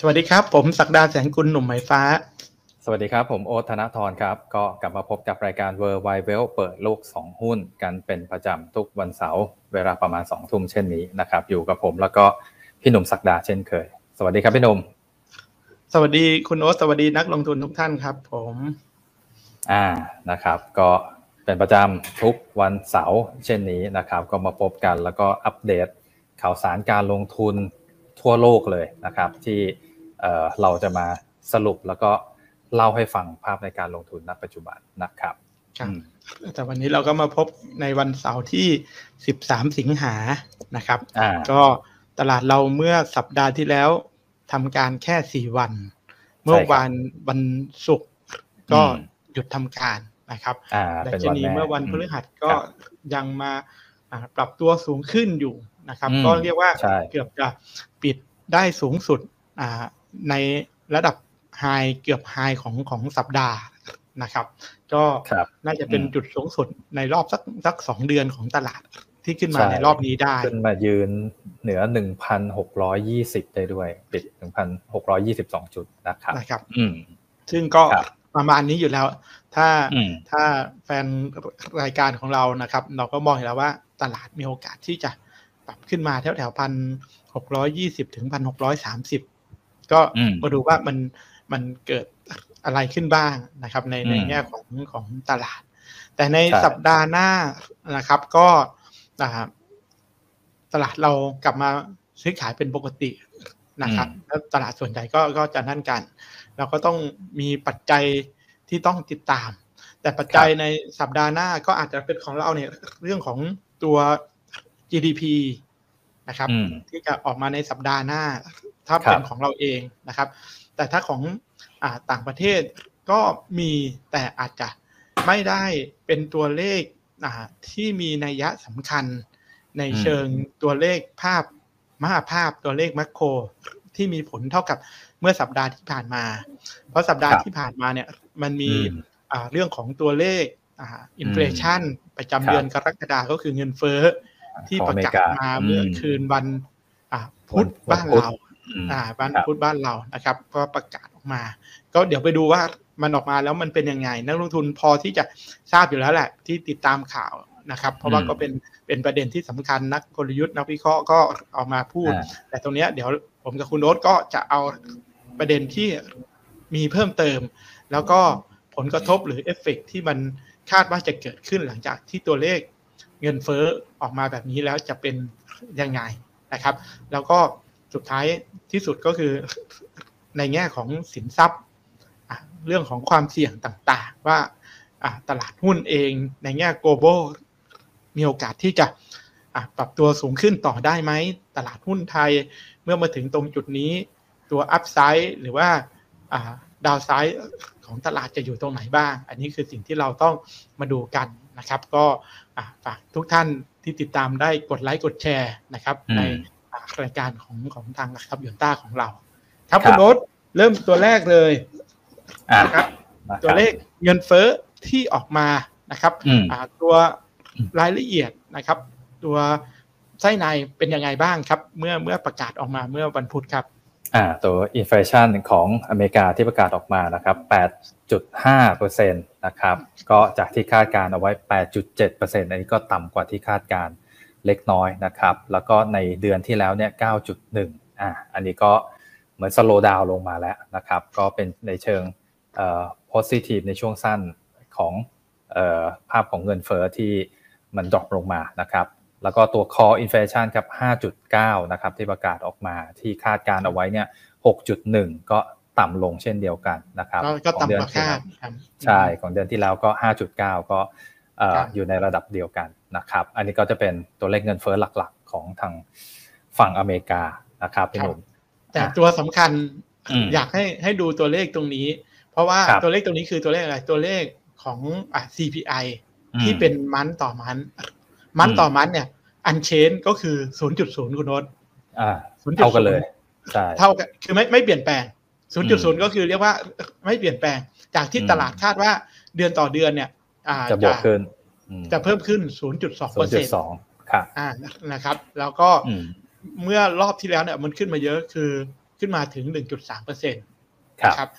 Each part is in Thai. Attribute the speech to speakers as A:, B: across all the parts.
A: สวัสดีครับ ผมศักดาแสงกุลหนุ่มไหมฟ้า
B: สวัสดีครับ ผมโอ๊ตธนทรครับ ก็กลับมาพบกับรายการ w o r l d w i d e w e l เปิดโลก 2 หุ้นกันเป็นประจำทุกวันเสาร์เวลาประมาณ2ทุ่มเช่นนี้นะครับ อยู่กับผมแล้วก็พี่หนุ่มศักดาเช่นเคย สวัสดีครับพี่หนุ่ม
A: สวัสดีคุณโอ๊ตสวัสดีนักลงทุนทุกท่านครับ ผม
B: อ่านะครับ ก็เป็นประจำทุกวันเสาร์เช่นนี้นะครับ ก็มาพบกันแล้วก็อัปเดตข่าวสารการลงทุนทั่วโลกเลยนะครับ ที่ เราจะมาสรุปแล้วก็เล่าให้ฟังภาพในการลงทุนณปัจจุบันนะครับ
A: ครับแต่วันนี้เราก็มาพบในวันเสาร์ที่ 13 สิงหานะครับ ก็ตลาดเราเมื่อสัปดาห์ที่แล้วทำการแค่ 4 วัน เมื่อวันวันศุกร์ก็หยุดทำการนะครับแต่ชนีเมื่อวันพฤหัสก็ยังมาปรับตัวสูงขึ้นอยู่นะครับ ก็เรียกว่าเกือบจะปิดได้สูงสุด ในระดับไฮเกือบไฮของของสัปดาห์นะครับ ก็น่าจะเป็นจุดสูงสุดในรอบสักสักสองเดือนของตลาดที่ขึ้นมาในรอบนี้ได้
B: ขึ้นมายืนเหนือหนึ่งพันหกร้อยี่สิบได้ด้วย ปิดหนึ่งพันหกร้อยี่สิบสองจุดนะครับ
A: นะครับอืมซึ่งก็ประมาณนี้อยู่แล้ว ถ้าถ้าแฟนรายการของเรานะครับ เราก็มองเห็นแล้วว่าตลาดมีโอกาสที่จะปรับขึ้นมาแถวแถวพันหกร้อยยี่สิบถึงพันหกร้อยสามสิบ ก็มาดูว่ามันมันเกิดอะไรขึ้นบ้างนะครับ ในในแง่ของของตลาด แต่ในสัปดาห์หน้านะครับ ก็ตลาดเรากลับมาซื้อขายเป็นปกตินะครับแล้วตลาดส่วนใหญ่ก็ก็จะนั่นกัน เราก็ต้องมีปัจจัยที่ต้องติดตาม แต่ปัจจัยในสัปดาห์หน้าก็อาจจะเป็นของเราเนี่ยเรื่องของตัว GDP นะครับ ที่จะออกมาในสัปดาห์หน้า ถ้าเป็นของเราเองนะครับ แต่ถ้าของอต่างประเทศก็มีแต่อาจจะไม่ได้เป็นตัวเลขที่มีนัยยะสำคัญในเชิงตัวเลขภาพมหาภาพตัวเลขแมคโครที่มีผลเท่ากับเมื่อสัปดาห์ที่ผ่านมา เพราะสัปดาห์ที่ผ่านมาเนี่ยมันมีเรื่องของตัวเลขอินฟลชันประจำเดือนกรกฎาก็คือเงินเฟ้อที่ประกาศมาเมื่อคืนวันพุธบ้านเรา อ่าบ้านพุธบ้านเรานะครับ ก็ประกาศออกมา ก็เดี๋ยวไปดูว่ามันออกมาแล้วมันเป็นยังไง นักลงทุนพอที่จะทราบอยู่แล้วแหละ ที่ติดตามข่าวนะครับ เพราะว่าก็เป็นเป็นประเด็นที่สำคัญนักกลยุทธ์นักวิเคราะห์ก็ออกมาพูด แต่ตรงนี้เดี๋ยวผมกับคุณโน้ตก็จะเอาประเด็นที่มีเพิ่มเติม แล้วก็ผลกระทบหรือเอฟเฟกที่มันคาดว่าจะเกิดขึ้นหลังจากที่ตัวเลขเงินเฟ้อออกมาแบบนี้แล้วจะเป็นยังไงนะครับ แล้วก็ สุดท้ายที่สุดก็คือในแง่ของสินทรัพย์ เรื่องของความเสี่ยงต่างๆ ว่าตลาดหุ้นเองในแง่ global มีโอกาสที่จะปรับตัวสูงขึ้นต่อได้ไหม ตลาดหุ้นไทยเมื่อมาถึงตรงจุดนี้ ตัวอัพไซด์หรือว่าดาวไซด์ของตลาดจะอยู่ตรงไหนบ้าง อันนี้คือสิ่งที่เราต้องมาดูกันนะครับ ก็ฝากทุกท่านที่ติดตามได้กดไลค์กดแชร์นะครับใน รายการของของทางครับยนต้าของเรา ครับคุณโน้ตเริ่มตัวแรกเลยนะครับ ตัวเลขเงินเฟ้อที่ออกมานะครับตัวรายละเอียดนะครับ ตัวไส้ในเป็นยังไงบ้างครับ เมื่อเมื่อประกาศออกมาเมื่อวันพุธครับ
B: อ่าตัว inflation ของอเมริกาที่ประกาศออกมานะครับ 8.5%นะครับ ก็จากที่คาดการณ์เอาไว้ 8.7%อันนี้ก็ต่ำกว่าที่คาดการณ์ เล็กน้อยนะครับ แล้วก็ในเดือนที่แล้วเนี่ย 9.1 อ่า อันนี้ก็เหมือน slow down ลงมาแล้วนะครับ ก็เป็นในเชิงเอ่อ positive ในช่วงสั้นของเอ่อภาพของเงินเฟ้อที่มัน drop ลงมานะครับ แล้วก็ตัว core inflation ครับ 5.9 นะครับ ที่ประกาศออกมาที่คาดการณ์เอาไว้เนี่ย 6.1 ก็ต่ำลงเช่นเดียวกันนะครับ
A: ก็ต่ำกว่าคาด
B: ใช่ของเดือนที่แล้วก็ 5.9 ก็อยู่ในระดับเดียวกัน นะครับ อันนี้ก็จะเป็นตัวเลขเงินเฟ้อหลักๆ ของทางฝั่งอเมริกานะครับพี่หนุ่ม
A: แต่ตัวสำคัญอยากให้ให้ดูตัวเลขตรงนี้ เพราะว่าตัวเลขตรงนี้คือตัวเลขอะไรตัวเลขของอ่ CPI ที่เป็นมันต่อมัน มันต่อมันเนี่ย อันเชนก็คือ 0.0 คุณโน้ต
B: เท่ากันเลยใช่
A: เท่ากันคือไม่ไม่เปลี่ยนแปลง 0.0 ก็คือเรียกว่าไม่เปลี่ยนแปลง จากที่ตลาดคาดว่าเดือนต่อเดือนเนี่ย
B: จะบวกขึ้น
A: จะเพิ่มขึ้น 0.2เปอร์เซ็นต์
B: ครับ
A: อ่านะครับ แล้วก็เมื่อรอบที่แล้วเนี่ยมันขึ้นมาเยอะคือขึ้นมาถึง 1.3เปอร์เซ็นต์
B: ครับ
A: นะครับ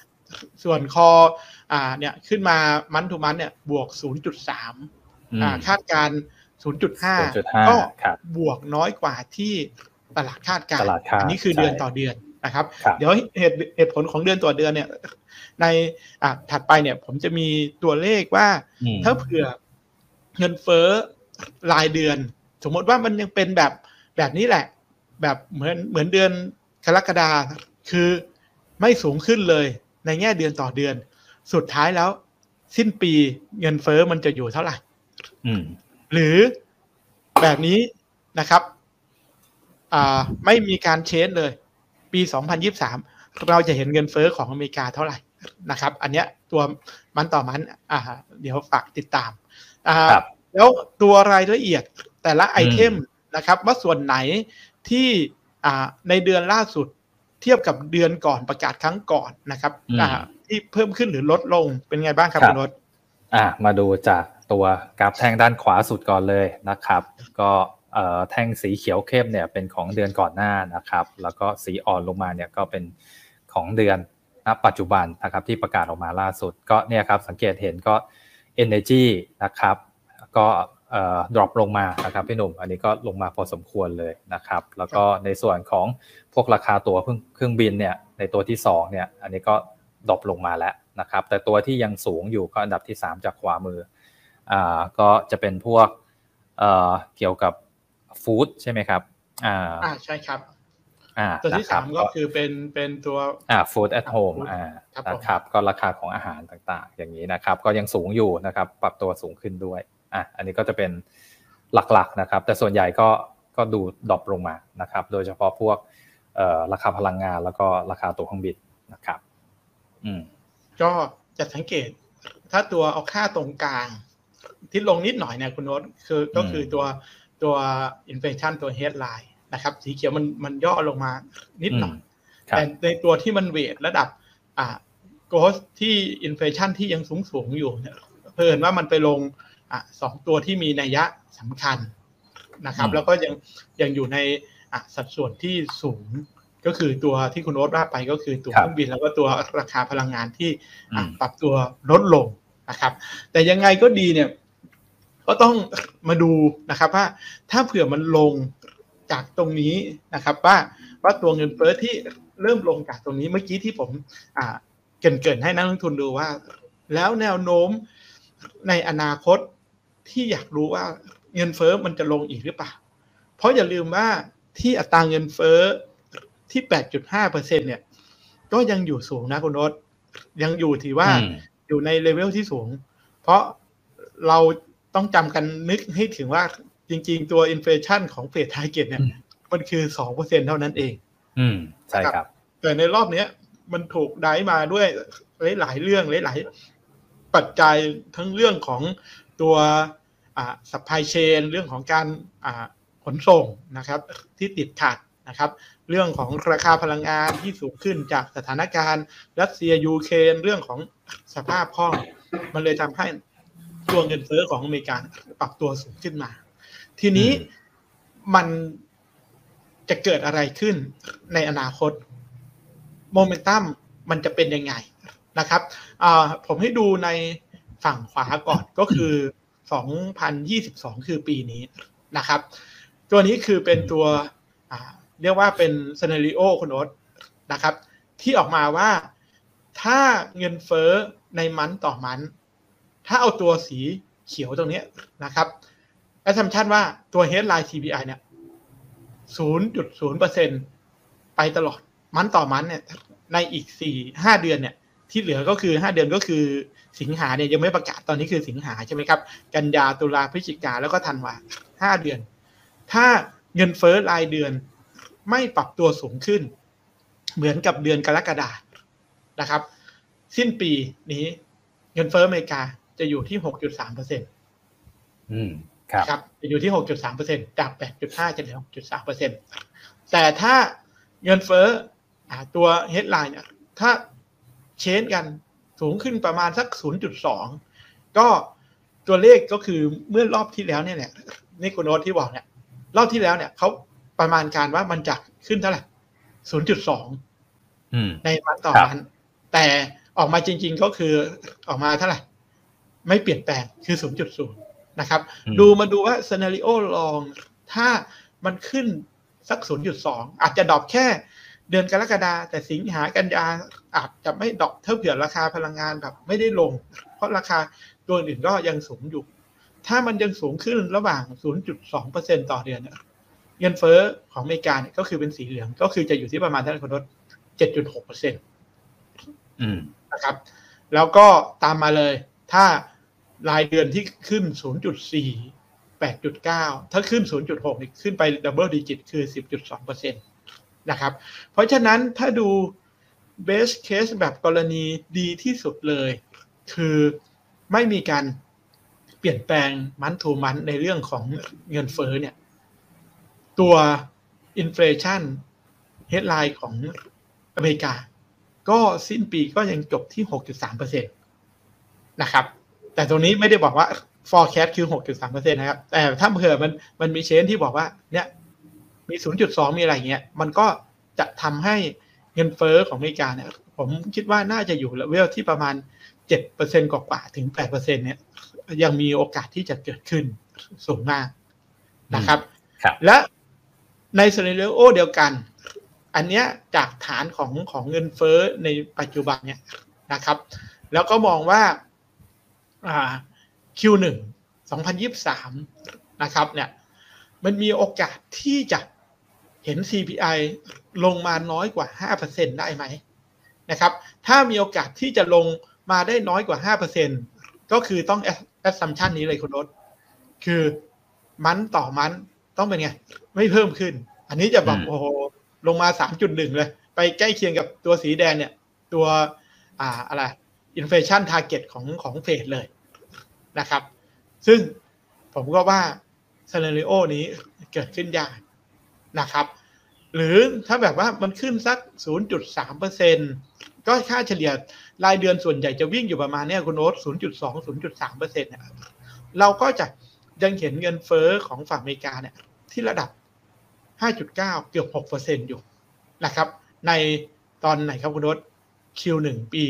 A: ส่วนคออ่าเนี่ยขึ้นมามันทูมันเนี่ยบวก 0.3
B: อืม
A: อ่าคาดการณ์0.5
B: 0.5
A: ก็
B: ครับ
A: บวกน้อยกว่าที่ตลาดคาดการ
B: ต
A: ณ์
B: ลาดคาด
A: อันี้คือ
B: ใช่
A: เดือนต่อเดือนนะครับ
B: ครับ
A: เดี๋ยวเหตุเหตุผลของเดือนต่อเดือนเนี่ย ในอ่าถัดไปเนี่ยผมจะมีตัวเลขว่า
B: อืม
A: ถ้าเผื่อ เงินเฟ้อรายเดือน สมมติว่ามันยังเป็นแบบแบบนี้แหละ แบบเหมือนเหมือนเดือนกรกฎาคือไม่สูงขึ้นเลยในแง่เดือนต่อเดือน สุดท้ายแล้ว สิ้นปีเงินเฟ้อมันจะอยู่เท่าไหร่
B: อืม
A: หรือแบบนี้นะครับอ่าไม่มีการเชนเลย ปี 2023 เราจะเห็นเงินเฟ้อของอเมริกาเท่าไหร่นะครับ อันเนี้ยตัวมันต่อมัน อ่า เดี๋ยวฝากติดตาม อ่า
B: ครับ
A: แล้วตัวรายละเอียดแต่ละไอเทมนะครับ ว่าส่วนไหนที่อ่าในเดือนล่าสุดเทียบกับเดือนก่อนประกาศครั้งก่อนนะครับ
B: อืม
A: อ่าที่เพิ่มขึ้นหรือลดลงเป็นไงบ้างครับ
B: ครับ
A: คุณรถ
B: อะมาดูจากตัวกราฟแท่งด้านขวาสุดก่อนเลยนะครับ ก็เอ่อแท่งสีเขียวเข้มเนี่ยเป็นของเดือนก่อนหน้านะครับ แล้วก็สีอ่อนลงมาเนี่ยก็เป็นของเดือนณปัจจุบันนะครับที่ประกาศออกมาล่าสุดก็เนี่ยครับสังเกตเห็นก็ Energy นะครับ ก็เอ่อ drop ลงมานะครับพี่หนุ่ม อันนี้ก็ลงมาพอสมควรเลยนะครับ แล้วก็ในส่วนของพวกราคาตั๋วเครื่องเครื่องบินเนี่ยในตัวที่สองเนี่ยอันนี้ก็drop ลงมาแล้วนะครับ แต่ตัวที่ยังสูงอยู่ก็อันดับที่ 3 จากขวามืออ่าก็จะเป็นพวกเอ่อเกี่ยวกับ food ใช่ไหมครับอ่า
A: อ่าใช่ครับ
B: อ่า
A: ตัวที่
B: นะครั
A: สา
B: บ
A: มก็คือเป็นเป็นตัว
B: อ่า food at home
A: food
B: อ่า
A: ครับผม
B: นะครับก็ราคาของอาหารต่างๆ อย่างนี้นะครับ ก็ยังสูงอยู่นะครับ ปรับตัวสูงขึ้นด้วยอะอันนี้ก็จะเป็นหลักๆนะครับ แต่ส่วนใหญ่ก็ก็ดู drop ลงมานะครับ โดยเฉพาะพวกเอ่อราคาพลังงานแล้วก็ราคาตั๋วเครื่องบินนะครับ อืม
A: ก็จะสังเกต ถ้าตัวเอาค่าตรงกลาง ที่ลงนิดหน่อยเนี่ยคุณโน้ตคือก็คือตัวตัวอินเฟ t ชันตัวเฮดไลน์ นะครับ สีเขียวมันมันย่อลงมานิดหน่อย
B: ครับ
A: แต่ในตัวที่มันเวทระดับ อ่าโกสที่อินเฟ t ชันที่ยังสูงสูงๆอยู่เนี่ยเพิ่นว่ามันไปลงอะสองตัวที่มีนัยยะสำคัญนะครับ
B: อืม
A: แล้วก็ยังยังอยู่ในอะสัดส่วนที่สูงก็คือตัวที่คุณโน้ตว่าไปก็คือตัว
B: ครั
A: เค
B: บ
A: รื่องบินแล้วก็ตัวราคาพลังงานที่อะ
B: อืม
A: ปรับตัวลดลงนะครับ แต่ยังไงก็ดีเนี่ย ก็ต้องมาดูนะครับว่าถ้าเผื่อมันลง จากตรงนี้นะครับ ว่าว่าตัวเงินเฟ้อที่เริ่มลงจากตรงนี้เมื่อกี้ที่ผมอ่าเกรินๆให้นักลงทุนดูว่า แล้วแนวโน้มในอนาคตที่อยากรู้ว่าเงินเฟ้อมันจะลงอีกหรือเปล่า เพราะอย่าลืมว่าที่อัตราเงินเฟ้อที่ 8.5เปอร์เซ็นต์เนี่ย ก็ยังอยู่สูงนะคุณโน้ตยังอยู่ที่ว่า
B: อืม
A: อยู่ในเลเวลที่สูง เพราะเราต้องจำกันนึกให้ถึงว่า จริง ๆ ตัว inflation ของเฟด target เนี่ย
B: อืม
A: มันคือสองเปอร์เซ็นต์เท่านั้นเอง
B: อืมใช่ครับ
A: แต่ในรอบเนี้ย มันถูกได้มาด้วยหลายๆเรื่องหลายๆปัจจัยทั้งเรื่องของตัวอ่า supply chain เรื่องของการอ่าขนส่งนะครับ ที่ติดขัดนะครับ เรื่องของราคาพลังงานที่สูงขึ้นจากสถานการณ์ รัสเซียยูเครนเรื่องของสภาพคล่อง มันเลยทำให้ตัวเงินเฟ้อของอเมริกาปรับตัวสูงขึ้นมา ทีนี้
B: อืม
A: มันจะเกิดอะไรขึ้นในอนาคตโมเมนตัมมันจะเป็นยังไงนะครับอ่าผมให้ดูในฝั่งขวาก่อนก็คือ 2022 คือปีนี้นะครับ ตัวนี้คือเป็นตัวอ่าเรียกว่าเป็นซ c น a ริโอคุณโอ๊ตนะครับ ที่ออกมาว่าถ้าเงินเฟ้อในมันต่อมัน ถ้าเอาตัวสีเขียวตรงเนี้ยนะครับ assumption ว่าตัว headline CPI เนี่ย 0.0%ไปตลอด month ต่อ month เนี่ย ในอีก 4 5 เดือนเนี่ย ที่เหลือก็คือ 5 เดือนก็คือสิงหาเนี่ยยังไม่ประกาศตอนนี้คือสิงหาใช่ไหมครับ กันยาตุลาพฤศจิกาแล้วก็ธันวา 5 เดือน ถ้าเงินเฟ้อรายเดือนไม่ปรับตัวสูงขึ้น เหมือนกับเดือนกรกฎานะครับ สิ้นปีนี้เงินเฟ้ออเมริกาจะอยู่ที่ 6.3เปอร์เซ็นต์
B: อืม ครับ
A: ครับจะอยู่ที่ 6.3เปอร์เซ็นจาก 8.5จะเหลือ 6.3เปอร์เซ็นแต่ถ้าเงินเฟ้ออ่าตัว headline เนี่ยถ้าเชนกันสูงขึ้นประมาณสัก 0.2 ก็ตัวเลขก็คือเมื่อรอบที่แล้วเนี่ยแหละนี่คุณโน้ตที่บอกเนี่ย รอบที่แล้วเนี่ยเขาประมาณการว่ามันจะขึ้นเท่าไหร่ 0.2 ในวันต่อวัน แต่ออกมาจริง ๆ ก็คือออกมาเท่าไหร่ ไม่เปลี่ยนแปลงคือ 0.0 นะครับ ดูมาดูว่า scenario ลองถ้ามันขึ้นสัก 0.2 อาจจะ drop แค่เดือนกรกฎาแต่สิงหากันยาอาจจะไม่ drop เท่าเผื่อราคาพลังงานแบบไม่ได้ลง เพราะราคาตัวอื่นก็ยังสูงอยู่ ถ้ามันยังสูงขึ้นระหว่าง 0.2%ต่อเดือนเงินเฟ้อของอเมริกาเนี่ยก็คือเป็นสีเหลืองก็คือจะอยู่ที่ประมาณเท่าไหร่คุณรถ7.6%นะครับ แล้วก็ตามมาเลย ถ้า รายเดือนที่ขึ้น 0.4 8.9 ถ้าขึ้น 0.6นี่ขึ้นไปดับเบิลดิจิตคือ 10.2%นะครับ เพราะฉะนั้นถ้าดู best case แบบกรณีดีที่สุดเลย คือไม่มีการเปลี่ยนแปลง month to month ในเรื่องของเงินเฟ้อเนี่ย ตัว inflation headline ของอเมริกา ก็สิ้นปีก็ยังจบที่ 6.3%นะครับ แต่ตรงนี้ไม่ได้บอกว่า forecast คือ6.3%นะครับ แต่ถ้าเผื่อมันมันมี change ที่บอกว่า เนี่ย มี0.2มีอะไรเงี้ย มันก็จะทำให้เงินเฟ้อของอเมริกาเนี่ย ผมคิดว่าน่าจะอยู่เลเวลที่ประมาณ7%กว่าๆถึง8%เนี่ย ยังมีโอกาสที่จะเกิดขึ้นสูงมากนะครับ
B: รบ
A: และในซีนารีโอเดียวกัน อันเนี้ยจากฐานของของเงินเฟ้อในปัจจุบันเนี่ยนะครับ แล้วก็มองว่าอ่า Q1 2023 นะครับเนี่ยมันมีโอกาสที่จะเห็น CPI ลงมาน้อยกว่า 5%ได้ไหมนะครับ ถ้ามีโอกาสที่จะลงมาได้น้อยกว่า 5%ก็คือต้อง assumption นี้เลยคุณรถคือมันต่อมันต้องเป็นไง ไม่เพิ่มขึ้น อันนี้จะแบบโอ้โหลงมา 3.1 เลย ไปใกล้เคียงกับตัวสีแดงเนี่ย ตัวอ่าอะไร inflation target ของของเฟดเลยนะครับ ซึ่งผมก็ว่าซีนารีโอนี้เกิดขึ้นยากนะครับ หรือถ้าแบบว่ามันขึ้นสัก 0.3%ก็ค่าเฉลี่ยรายเดือนส่วนใหญ่จะวิ่งอยู่ประมาณนี้คุณโน้ต0.2 0.3%เนี่ยเราก็จะยังเห็นเงินเฟอ้อของฝั่งอเมริกาเนี่ยที่ระดับ 5.9 เกือบ 6%อยู่นะครับ ในตอนไหนครับคุณโน้ต Q1 ปี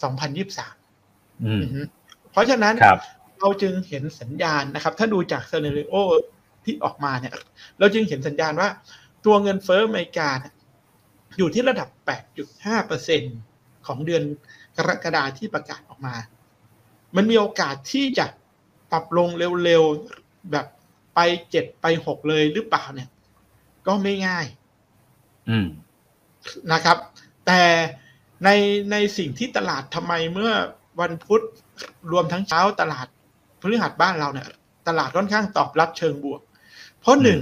A: 2023
B: อืม
A: เพราะฉะนั้นเราจึงเห็นสัญญาณนะครับ ถ้าดูจากเซเนริโอที่ออกมาเนี่ย เราจึงเห็นสัญญาณว่า ตัวเงินเฟ้ออเมริกาอยู่ที่ระดับ 8.5%ของเดือนกรกฎาที่ประกาศออกมา มันมีโอกาสที่จะปรับลงเร็วๆ แบบไปเจ็ดไปหกเลยหรือเปล่าเนี่ย ก็ไม่ง่ายนะครับ แต่ ในในสิ่งที่ตลาดทำไมเมื่อวันพุธรวมทั้งเช้าตลาดพฤหัสบ้านเราเนี่ย ตลาดค่อนข้างตอบรับเชิงบวก เพราะหนึ่ง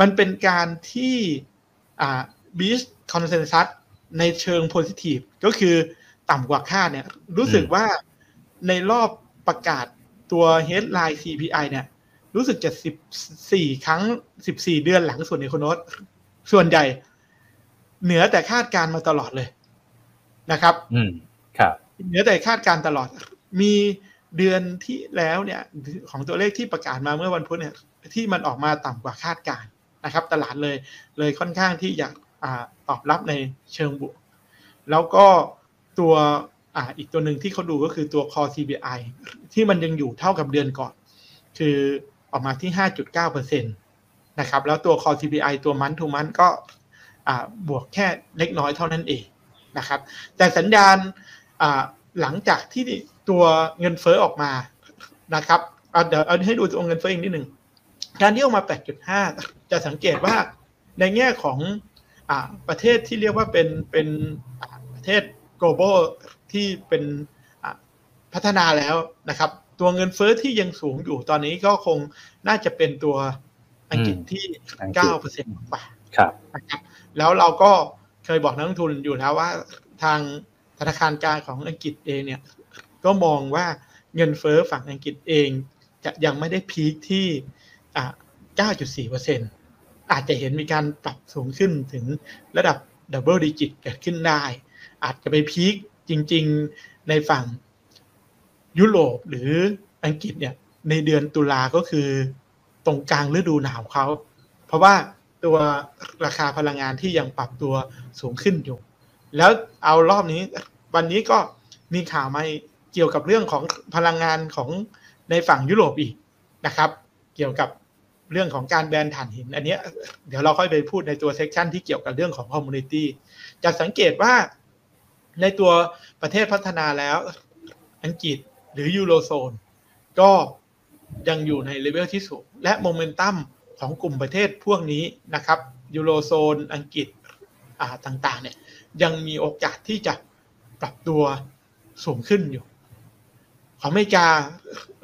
A: มันเป็นการที่อ่าบีสคอนเซนแซสในเชิงโพซิทีฟก็คือต่ำกว่าคาดเนี่ย รู้สึกว่าในรอบประกาศตัว headline CPI เนี่ย รู้สึกจะสิบสี่ครั้งสิบสี่เดือนหลังส่วนในคนโนตส่วนใหญ่ เหนือแต่คาดการมาตลอดเลย นะครับ
B: อืมครับ
A: เหนือแต่คาดการตลอด มีเดือนที่แล้วเนี่ยของตัวเลขที่ประกาศมาเมื่อวันพุธเนี่ยที่มันออกมาต่ำกว่าคาดการนะครับ ตลาดเลยเลยค่อนข้างที่จะอตอบรับในเชิงบวก แล้วก็ตัวอ่าอีกตัวหนึ่งที่เขาดูก็คือตัว core CPI ที่มันยังอยู่เท่ากับเดือนก่อน คือออกมาที่ 5.9%นะครับ แล้วตัว core CPI ตัวมันทูมันก็บวกแค่เล็กน้อยเท่านั้นเอง นะครับ แต่สัญญาณหลังจากที่ตัวเงินเฟ้อออกมานะครับเดี๋ยวเอาให้ดูตัวเงินเฟ้ออีกนิดหนึ่งการที่ออกมา 8.5 จะสังเกตว่าในแง่ของอประเทศที่เรียกว่าเป็นเป็นประเทศ global ที่เป็นพัฒนาแล้วนะครับ ตัวเงินเฟ้อที่ยังสูงอยู่ตอนนี้ก็คงน่าจะเป็นตัวอังกฤษที่เก้าเปอร์เซ็นต์กว่านะครับแล้วเราก็ เคยบอกนักลงทุนอยู่แล้วว่าทางธนาคารกลางของอังกฤษเองเนี่ยก็มองว่าเงินเฟ้อฝั่งอังกฤษเองจะยังไม่ได้พีคที่อ่า9.4%อาจจะเห็นมีการปรับสูงขึ้นถึงระดับดับเบิลดิจิตเกิดขึ้นได้ อาจจะไปพีคจริง ๆในฝั่งยุโรปหรืออังกฤษเนี่ยในเดือนตุลาก็คือตรงกลางฤดูหนาวเขา เพราะว่า ตัวราคาพลังงานที่ยังปรับตัวสูงขึ้นอยู่ แล้วเอารอบนี้ วันนี้ก็มีข่าวมาเกี่ยวกับเรื่องของพลังงานของในฝั่งยุโรปอีกนะครับ เกี่ยวกับเรื่องของการแบนถ่านหิน อันนี้เดี๋ยวเราค่อยไปพูดในตัว section ที่เกี่ยวกับเรื่องของ commodity จะสังเกตว่าในตัวประเทศพัฒนาแล้วอังกฤษหรือยูโรโซนก็ยังอยู่ในเลเวลที่สูง และโมเมนตัม ของกลุ่มประเทศพวกนี้นะครับยูโรโซนอังกฤษอ่าต่างๆเนี่ยยังมีโอกาสที่จะปรับตัวสูงขึ้นอยู่ ของอเมริกา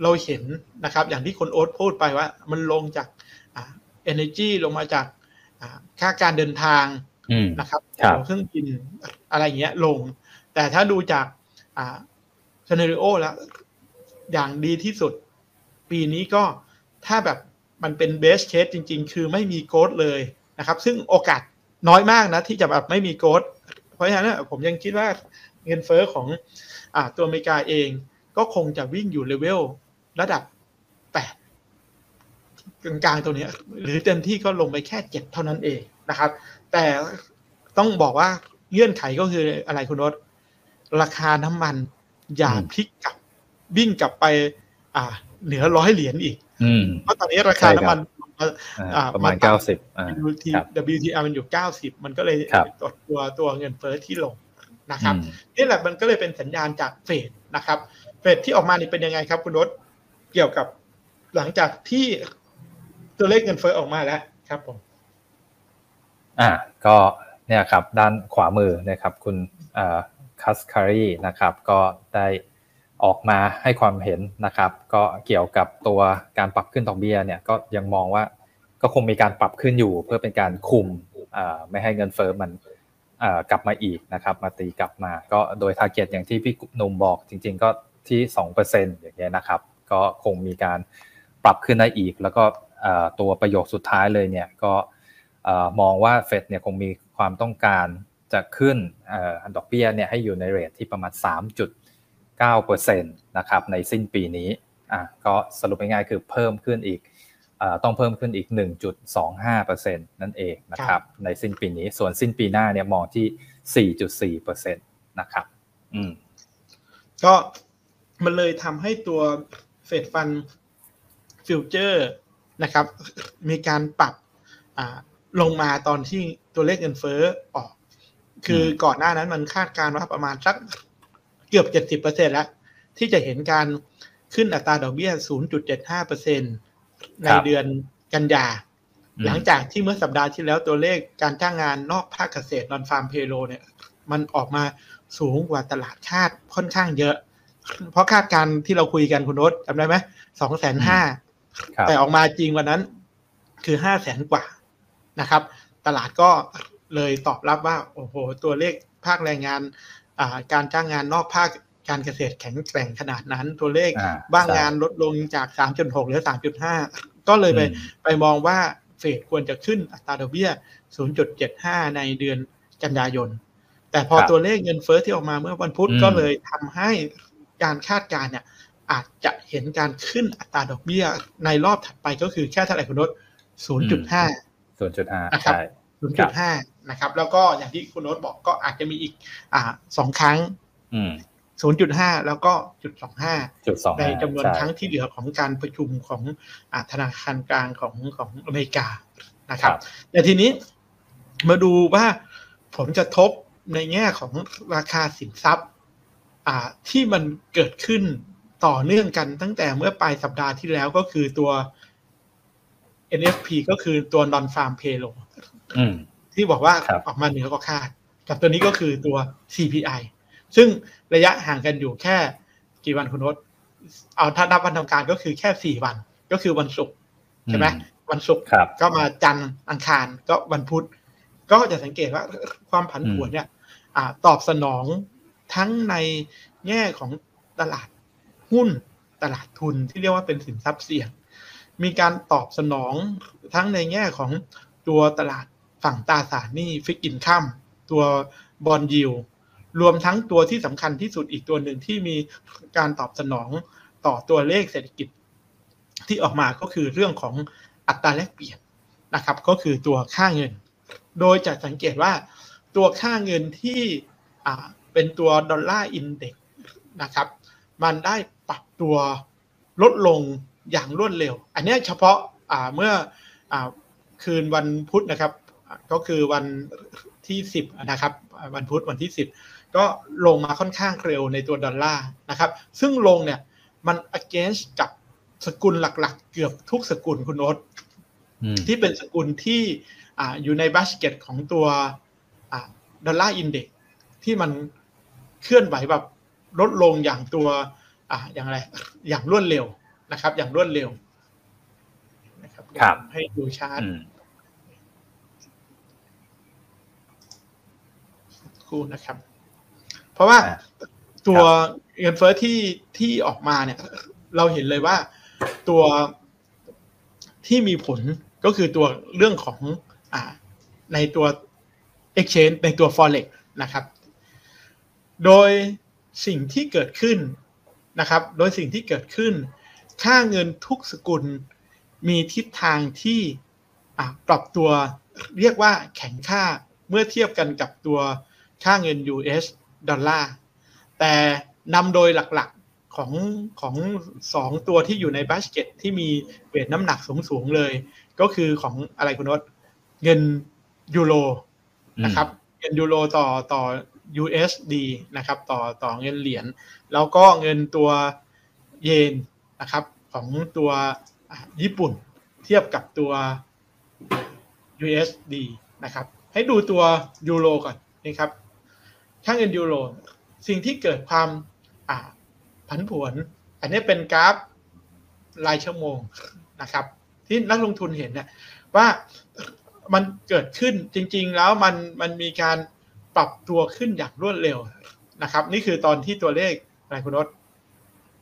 A: เราเห็นนะครับ อย่างที่คนโอ๊ตพูดไปว่า มันลงจากอ่า energy ลงมาจากอ่าค่าการเดินทางนะครับเครื่องบินอะไรเงี้ยลง แต่ถ้าดูจากอ่าซเนริโอแล้ว อย่างดีที่สุด ปีนี้ก็ถ้าแบบ มันเป็นเบสเคสจริง ๆ คือไม่มีโกดเลยนะครับ ซึ่งโอกาสน้อยมากนะ ที่จะแบบไม่มีโกดเพราะฉะนั้นผมยังคิดว่าเงินเฟอ้อของอตัวอเมริกาเอง ก็คงจะวิ่งอยู่เลเวลระดับแปดกลางๆตัวนี้ หรือเต็มที่ก็ลงไปแค่เจ็ดเท่านั้นเองนะครับ แต่ต้องบอกว่าเงื่อนไขก็คืออะไรคุณรถราคาน้ำมันอย่าพลิกกลับวิ่งกลับไป อ่า เหนือร้อยเหรียญอีก เพราะตอนนี้ราคาน้ำมัน
B: ประมาณเก้าสิบ
A: WTI มันอยู่เก้าสิบมันก็เลยตัวตัวตัวเงินเฟ้อที่ลงนะครับนี่แหละมันก็เลยเป็นสัญญาณจากเฟดนะครับ เฟดที่ออกมานี่เป็นยังไงครับ คุณรถเกี่ยวกับหลังจากที่ตัวเลขเงินเฟ้อออกมาแล้วครับผม
B: อ่าก็เนี่ยครับ ด้านขวามือนะครับ คุณคัสคารีนะครับ ก็ได้ ออกมาให้ความเห็นนะครับ ก็เกี่ยวกับตัวการปรับขึ้นดอกเบี้ยเนี่ยก็ยังมองว่าก็คงมีการปรับขึ้นอยู่เพื่อเป็นการคุมไม่ให้เงินเฟ้อมันกลับมาอีกนะครับมาตีกลับมา ก็โดย target อย่างที่พี่นุ่มบอกจริง ๆ ก็ที่ 2%อย่างเงี้ยนะครับ ก็คงมีการปรับขึ้นได้อีก แล้วก็ตัวประโยคสุดท้ายเลยเนี่ยก็มองว่าเฟดเนี่ยคงมีความต้องการจะขึ้นดอกเบี้ยเนี่ยให้อยู่ใน rate ที่ประมาณ 3.9%นะครับในสิ้นปีนี้อะก็สรุปง่ายๆคือเพิ่มขึ้นอีกต้องเพิ่มขึ้นอีก 1.25%นั่นเองนะครับในสิ้นปีนี้ส่วนสิ้นปีหน้าเนี่ยมองที่ 4.4%นะครับอืม
A: ก็มันเลยทำให้ตัว Fed fund future นะครับมีการปรับลงมาตอนที่ตัวเลขเงินเฟ้อออก คือก่อนหน้านั้นมันคาดการณ์ว่าประมาณสักเกือบเจ็ดสิบเปอร์เซ็นแล้ว ที่จะเห็นการขึ้นอัตราดอกเบี้ย 0.75%ในเดือนกันยา หลังจากที่เมื่อสัปดาห์ที่แล้วตัวเลขการจ้างงานนอกภาคเกษตรนอนฟาร์มเพโลเนี่ย มันออกมาสูงกว่าตลาดคาดค่อนข้างเยอะ เพราะคาดการที่เราคุยกันคุณรถจำได้ไหมสองแสนห้าแต่ออกมาจริงวันนั้นคือห้าแสนกว่านะครับ ตลาดก็เลยตอบรับว่า โอ้โห ตัวเลขภาคแรงงาน การจ้างงานนอกภาคการเกษตรแข็งแกร่งขนาดนั้น ตัวเลขบ้างงานลดลงจาก 3.6เหลือ 3.5 ก็เลยไปไปมองว่าเฟดควรจะขึ้นอัตราดอกเบี้ย 0.75 ในเดือนกันยายน แต่พอตัวเลขเงินเฟอ้อที่ออกมาเมื่อวันพุธก็เลยทำให้การคาดการณ์เนี่ยอาจจะเห็นการขึ้นอัตราดอกเบี้ยในรอบถัดไปก็คือแค่เท่าไหร่คุณรถ0.5
B: 0.5
A: นะครับ0.5 นะครับ แล้วก็อย่างที่คุณโน้ตบอกก็อาจจะมีอีกอ่าสองครั้ง0.5แล้วก็จุด25ในจำนวนครั้งที่เหลือของการประชุมของอธนาคารกลางของของอเมริกานะครับ แต่ทีนี้มาดูว่าผลกระทบในแง่ของราคาสินทรัพย์อ่าที่มันเกิดขึ้นต่อเนื่องกันตั้งแต่เมื่อปลายสัปดาห์ที่แล้วก็คือตัว NFP ก็คือตัว non farm payroll ที่บอกว่าออกมาเหนือกว่าคาด กับตัวนี้ก็คือตัว CPI ซึ่งระยะห่างกันอยู่แค่กี่วันคุณนศเอาถ้านับวันทำการก็คือแค่สี่วัน ก็คือวันศุกร์ใช่ไหมวันศุกร์ก็มาจันทร์อังคารก็วันพุธ ก็จะสังเกตว่าความผันผวนเนี่ยอตอบสนองทั้งในแง่ของตลาดหุ้นตลาดทุนที่เรียกว่าเป็นสินทรัพย์เสี่ยง มีการตอบสนองทั้งในแง่ของตัวตลาด ฝั่งตราสารหนี้ฟิกอินคัมตัวบอลยิวรวมทั้งตัวที่สำคัญที่สุดอีกตัวหนึ่งที่มีการตอบสนองต่อตัวเลขเศรษฐกิจ ที่ออกมาก็คือเรื่องของอัตราแลกเปลี่ยนนะครับ ก็คือตัวค่าเงิน โดยจะสังเกตว่าตัวค่าเงินที่เป็นตัวดอลลาร์อินเด็กนะครับ มันได้ปรับตัวลดลงอย่างรวดเร็ว อันนี้เฉพาะอ่าเมื่ออคืนวันพุธนะครับ ก็คือวันที่ 10 นะครับ วันพุธวันที่ 10 ก็ลงมาค่อนข้างเร็วในตัวดอลลาร์นะครับ ซึ่งลงเนี่ยมัน against กับสกุลหลักๆ เกือบทุกสกุลคุณโน้ตที่เป็นสกุลที่ออยู่ในบัสเกตของตัว dollar index ที่มันเคลื่อนไหวแบบลดลงอย่างตัวอ่าอย่างไร อย่างรวดเร็วนะครับ อย่างรวดเร็วนะครับ
B: รบ
A: ให้ดูชาร์ต คู่นะครับ เพราะว่าตัวเงินเฟ้อที่ที่ออกมาเนี่ย เราเห็นเลยว่าตัวที่มีผลก็คือตัวเรื่องของอ่าในตัว exchange ในตัว forex นะครับ โดยสิ่งที่เกิดขึ้นนะครับ โดยสิ่งที่เกิดขึ้น ค่าเงินทุกสกุลมีทิศทางที่ปรับตัวเรียกว่าแข็งค่าเมื่อเทียบกันกับตัว ค่าเงิน US dollar แต่นำโดยหลักๆของของสองตัวที่อยู่ในบัสเกตที่มี weight น้ำหนักสูงๆเลย ก็คือของอะไรคุณโน้ตเงินยูโรนะครับ เงินยูโรต่อต่อ USD นะครับ ต่อต่อเงินเหรียญ แล้วก็เงินตัวเยนนะครับของตัวญี่ปุ่นเทียบกับตัว USD นะครับ ให้ดูตัวยูโรก่อนนะครับ ค่าเงินยูโรสิ่งที่เกิดความผันผวน อันนี้เป็นกราฟรายชั่วโมงนะครับ ที่นักลงทุนเห็นเนี่ยว่ามันเกิดขึ้นจริง ๆ แล้วมันมันมีการปรับตัวขึ้นอย่างรวดเร็วนะครับ นี่คือตอนที่ตัวเลขอะไรคุณนศ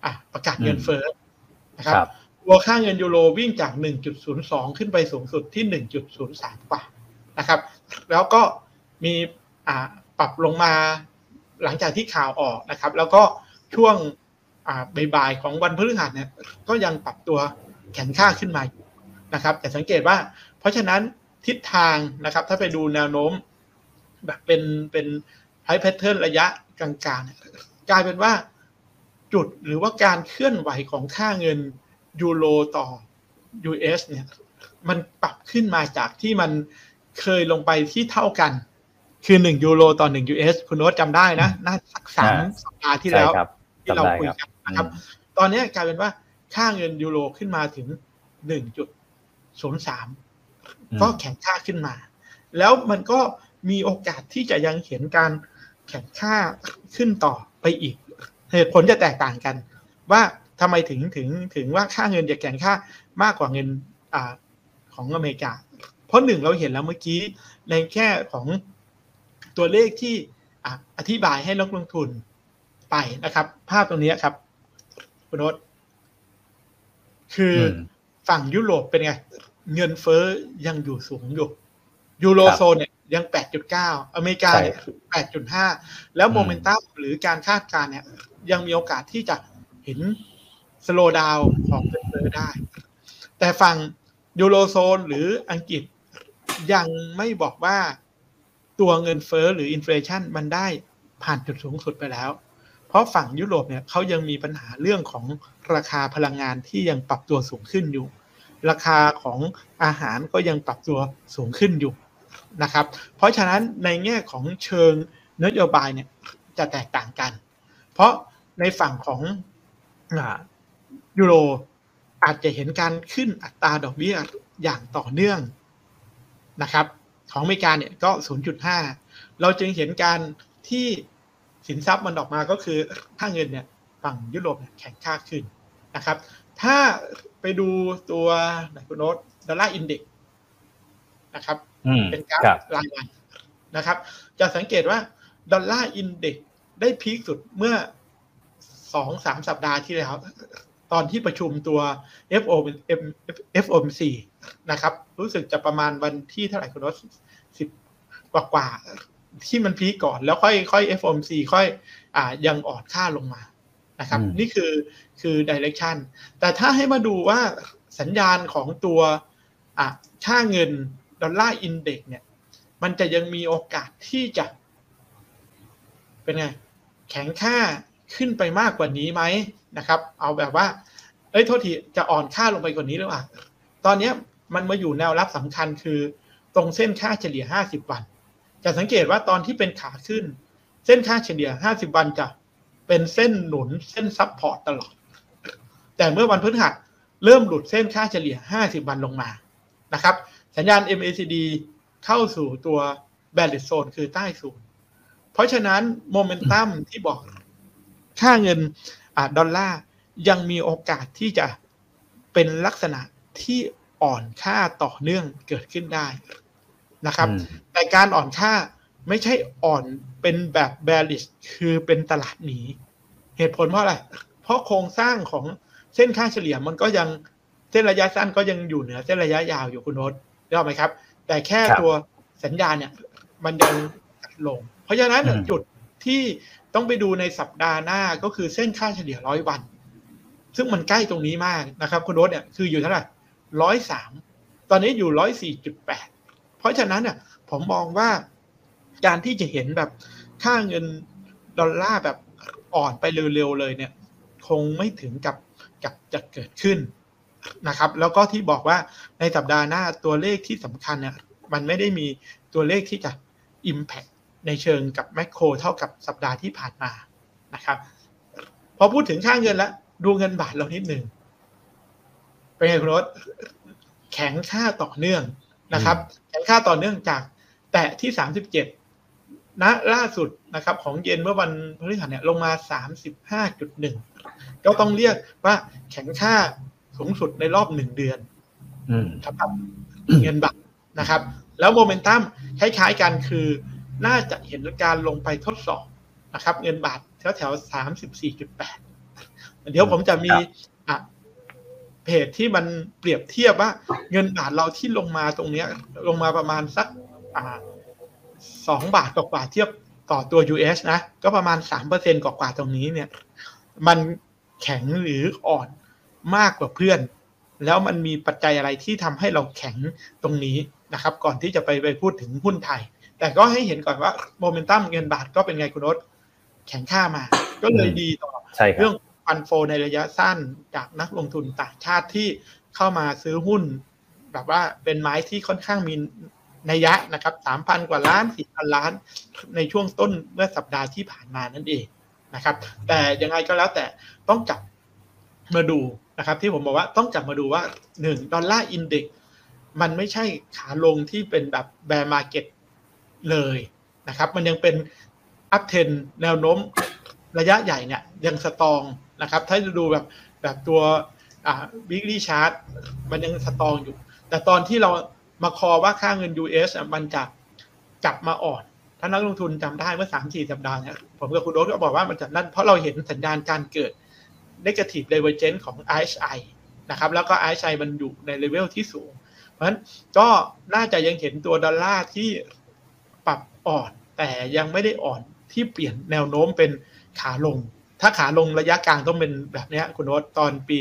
A: อะประกาศเงินเฟ้อนะครับตัวค่าเงินยูโรวิ่งจาก 1.02 ขึ้นไปสูงสุดที่ 1.03กว่านะครับ แล้วก็มีอ่า ปรับลงมาหลังจากที่ข่าวออกนะครับ แล้วก็ช่วงบ่ายของวันพฤหัสเนี่ยก็ยังปรับตัวแข็งค่าขึ้นมานะครับ แต่สังเกตว่า เพราะฉะนั้นทิศทางนะครับ ถ้าไปดูแนวโน้ม แบบเป็นเป็น high pattern ระยะกลางๆกลายเป็นว่าจุดหรือว่าการเคลื่อนไหวของค่าเงินยูโรต่อ US เนี่ยมันปรับขึ้นมาจากที่มันเคยลงไปที่เท่ากัน คือหนึ่งยูโรต่อหนึ่ง US คุณโน้ตจำได้นะน่าสักสามสัปดาห์ที่แล้วที่เราคุยกันนะครับ ตอนนี้กลายเป็นว่าค่าเงินยูโรขึ้นมาถึงหนึ่งจุดศูนย์สามก็แข็งค่าขึ้นมา แล้วมันก็มีโอกาสที่จะยังเห็นการแข็งค่าขึ้นต่อไปอีก เหตุผลจะแตกต่างกัน ว่าทำไมถึงถึงถึงว่าค่าเงินจะแข็งค่ามากกว่าเงินอของอเมริกา เพราะหนึ่งเราเห็นแล้วเมื่อกี้ในแค่ของ ตัวเลขที่อธิบายให้นักลงทุนไปนะครับ ภาพตรงนี้ครับคุณโนตคือฝั่งยุโรปเป็นไง เงินเฟ้อยังอยู่สูงอยู่ ยูโรโซนเนี่ยยัง 8.9 อเมริกาเนี่ย 8.5 แล้วโมเมนตัมหรือการคาดการณ์เนี่ย ยังมีโอกาสที่จะเห็น slowdown ของเงินเฟ้อได้ แต่ฝั่งยูโรโซนหรืออังกฤษยังไม่บอกว่า ตัวเงินเฟ้อหรือ inflation มันได้ผ่านจุดสูงสุดไปแล้ว เพราะฝั่งยุโรปเนี่ยเขายังมีปัญหาเรื่องของราคาพลังงานที่ยังปรับตัวสูงขึ้นอยู่ ราคาของอาหารก็ยังปรับตัวสูงขึ้นอยู่นะครับ เพราะฉะนั้นในแง่ของเชิงนโยบายเนี่ยจะแตกต่างกัน เพราะในฝั่งของยูโรอาจจะเห็นการขึ้นอัตราดอกเบี้ยอย่างต่อเนื่องนะครับ ของอเมริกาเนี่ยก็ 0.5 เราจึงเห็นการที่สินทรัพย์มันออกมาก็คือค่าเงินเนี่ยฝั่งยุโรปแข็งค่าขึ้นนะครับ ถ้าไปดูตัวไหนคุณโน้ต Dollar Index นะครับเป็นกราฟรายวันนะครับ จะสังเกตว่า Dollar Index ได้ peak สุดเมื่อสองสามสัปดาห์ที่แล้ว ตอนที่ประชุมตัว FOMC นะครับ รู้สึกจะประมาณวันที่เท่าไหร่คุณรสสิบกว่ากว่าที่มันพีคก่อนแล้วค่อยค่อย FOMC ค่อยอ่ายังอ่อนค่าลงมานะครับ นี่คือคือดิเรกชันแต่ถ้าให้มาดูว่าสัญญาณของตัวอ่าค่าเงินดอลลาร์อินเด็กเนี่ย มันจะยังมีโอกาสที่จะ เป็นไง แข็งค่าขึ้นไปมากกว่านี้ไหมนะครับ เอาแบบว่า เอ้ยโทษทีจะอ่อนค่าลงไปกว่านี้หรือเปล่าตอนนี้ มันมาอยู่แนวรับสำคัญคือ ตรงเส้นค่าเฉลี่ย 50 วัน จะสังเกตว่าตอนที่เป็นขาขึ้น เส้นค่าเฉลี่ย 50 วันจะเป็นเส้นหนุนเส้นซับพอร์ตตลอด แต่เมื่อวันพฤหัสเริ่มหลุดเส้นค่าเฉลี่ย 50 วันลงมานะครับ สัญญาณ MACD เข้าสู่ตัว b a r r i s zone คือใต้ศูนย์เพราะฉะนั้นโมเมนตัมที่บอกค่าเงินดอลลาร์ยังมีโอกาสที่จะเป็นลักษณะที่ อ่อนค่าต่อเนื่องเกิดขึ้นได้นะครับ แต่การอ่อนค่าไม่ใช่อ่อนเป็นแบบ bearish คือเป็นตลาดหนี เหตุผลเพราะอะไร เพราะโครงสร้างของเส้นค่าเฉลี่ยมันก็ยังเส้นระยะสั้นก็ยังอยู่เหนือเส้นระยะยาวอยู่คุณโน้ตได้ไหมครับ แต่แค่ตัวสัญญาณเนี่ยมันยังลง เพราะฉะนั้นจุดที่ต้องไปดูในสัปดาห์หน้าก็คือเส้นค่าเฉลี่ยร้อยวัน ซึ่งมันใกล้ตรงนี้มากนะครับ คุณโน้ตเนี่ยคืออยู่เท่าไหร่ ร้อยสามตอนนี้อยู่ร้อยสี่จุดแปดเพราะฉะนั้นเนี่ยผมมองว่าการที่จะเห็นแบบค่าเงินดอลลาร์แบบอ่อนไปเร็วๆเลยเนี่ย คงไม่ถึงกับกับจะเกิดขึ้นนะครับ แล้วก็ที่บอกว่าในสัปดาห์หน้าตัวเลขที่สำคัญเนี่ยมันไม่ได้มีตัวเลขที่จะ Impact ในเชิงกับแมคโครเท่ากับสัปดาห์ที่ผ่านมานะครับ พอพูดถึงค่าเงินแล้ว ดูเงินบาทเรานิดหนึ่ง เป็นไงคุณรสแข็งค่าต่อเนื่องนะครับ แข็งค่าต่อเนื่องจากแตะที่สามสิบเจ็ดณล่าสุดนะครับ ของเย็นเมื่อวันพฤหัสเนี่ยลงมาสามสิบห้าจุดหนึ่งก็ต้องเรียกว่าแข็งค่าสูงสุดในรอบหนึ่งเดือนครับเงินบาทนะครับ แล้วโมเมนตัมคล้ายๆกันคือ น่าจะเห็นการลงไปทดสอบนะครับ เงินบาทแถวแถวสามสิบสี่จุดแปดเดี๋ยวผมจะมีอะ เพจที่มันเปรียบเทียบว่า เงินบาทเราที่ลงมาตรงเนี้ย ลงมาประมาณสักอ่าสองบาทกว่าเทียบต่อตัว US นะ ก็ประมาณสามเปอร์เซ็นกว่าตรงนี้เนี่ย มันแข็งหรืออ่อนมากกว่าเพื่อน แล้วมันมีปัจจัยอะไรที่ทำให้เราแข็งตรงนี้นะครับ ก่อนที่จะไปไปพูดถึงหุ้นไทย แต่ก็ให้เห็นก่อนว่าโมเมนตัมเงินบาทก็เป็นไงคุณโนตแข็งค่ามา ก็เลยดีต่อเรื่อง ฟันโฟในระยะสั้นจากนักลงทุนต่างชาติที่เข้ามาซื้อหุ้น แบบว่าเป็นไม้ที่ค่อนข้างมีนัยยะนะครับสามพันกว่าล้านสี่พันล้าน ในช่วงต้นเมื่อสัปดาห์ที่ผ่านมานั่นเองนะครับ แต่ยังไงก็แล้วแต่ต้องจับมาดูนะครับ ที่ผมบอกว่าต้องจับมาดูว่าหนึ่ง Dollar Index มันไม่ใช่ขาลงที่เป็นแบบ bear market เลยนะครับ มันยังเป็น uptrend แนวโน้มระยะใหญ่เนี่ยยัง strong นะครับ ถ้าจะดูแบบแบบตัวอ่าวิกฤตชาร์ตมันยังสตองอยู่ แต่ตอนที่เรามาคอว่าค่าเงิน US มันจะจับมาอ่อน ถ้านักลงทุนจำได้เมื่อสามสี่สัปดาห์เนี่ยผมกับคุณโอ๊ตก็บอกว่ามันจะนั่นเพราะเราเห็นสัญญาณการเกิด negative divergence ของ RSI นะครับ แล้วก็ RSI มันอยู่ในเลเวลที่สูง เพราะฉะนั้นก็น่าจะยังเห็นตัวดอลลาร์ที่ปรับอ่อน แต่ยังไม่ได้อ่อนที่เปลี่ยนแนวโน้มเป็นขาลง ถ้าขาลงระยะกลางต้องเป็นแบบนี้คุณโอ๊ตตอนปี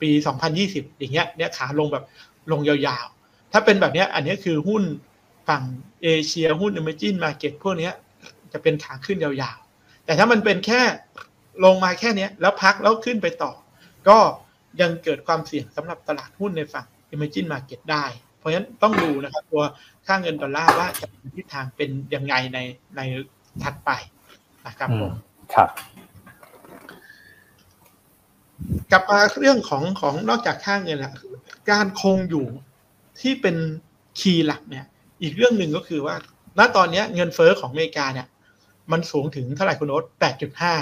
A: ปี2020อย่างเงี้ยเนี่ยขาลงแบบลงยาวๆ ถ้าเป็นแบบนี้อันนี้คือหุ้นฝั่งเอเชียหุ้น emerging market พวกนี้จะเป็นขาขึ้นยาวๆ แต่ถ้ามันเป็นแค่ลงมาแค่นี้แล้วพักแล้วขึ้นไปต่อ ก็ยังเกิดความเสี่ยงสำหรับตลาดหุ้นในฝั่ง emerging market ได้ เพราะฉะนั้นต้องดูนะครับตัวค่าเงินดอลลาร์ว่าจะมีทิศทางเป็นยังไงในในถัดไปนะครับผม
B: ครับ
A: กลับมาเรื่องของของนอกจากค่าเงินละการคงอยู่ที่เป็นคีย์หลักเนี่ย อีกเรื่องหนึ่งก็คือว่า ณตอนนี้เงินเฟอ้อของอเมริกาเนี่ย มันสูงถึงเท่าไหร่คุณโอ๊ตแปดจุดห้า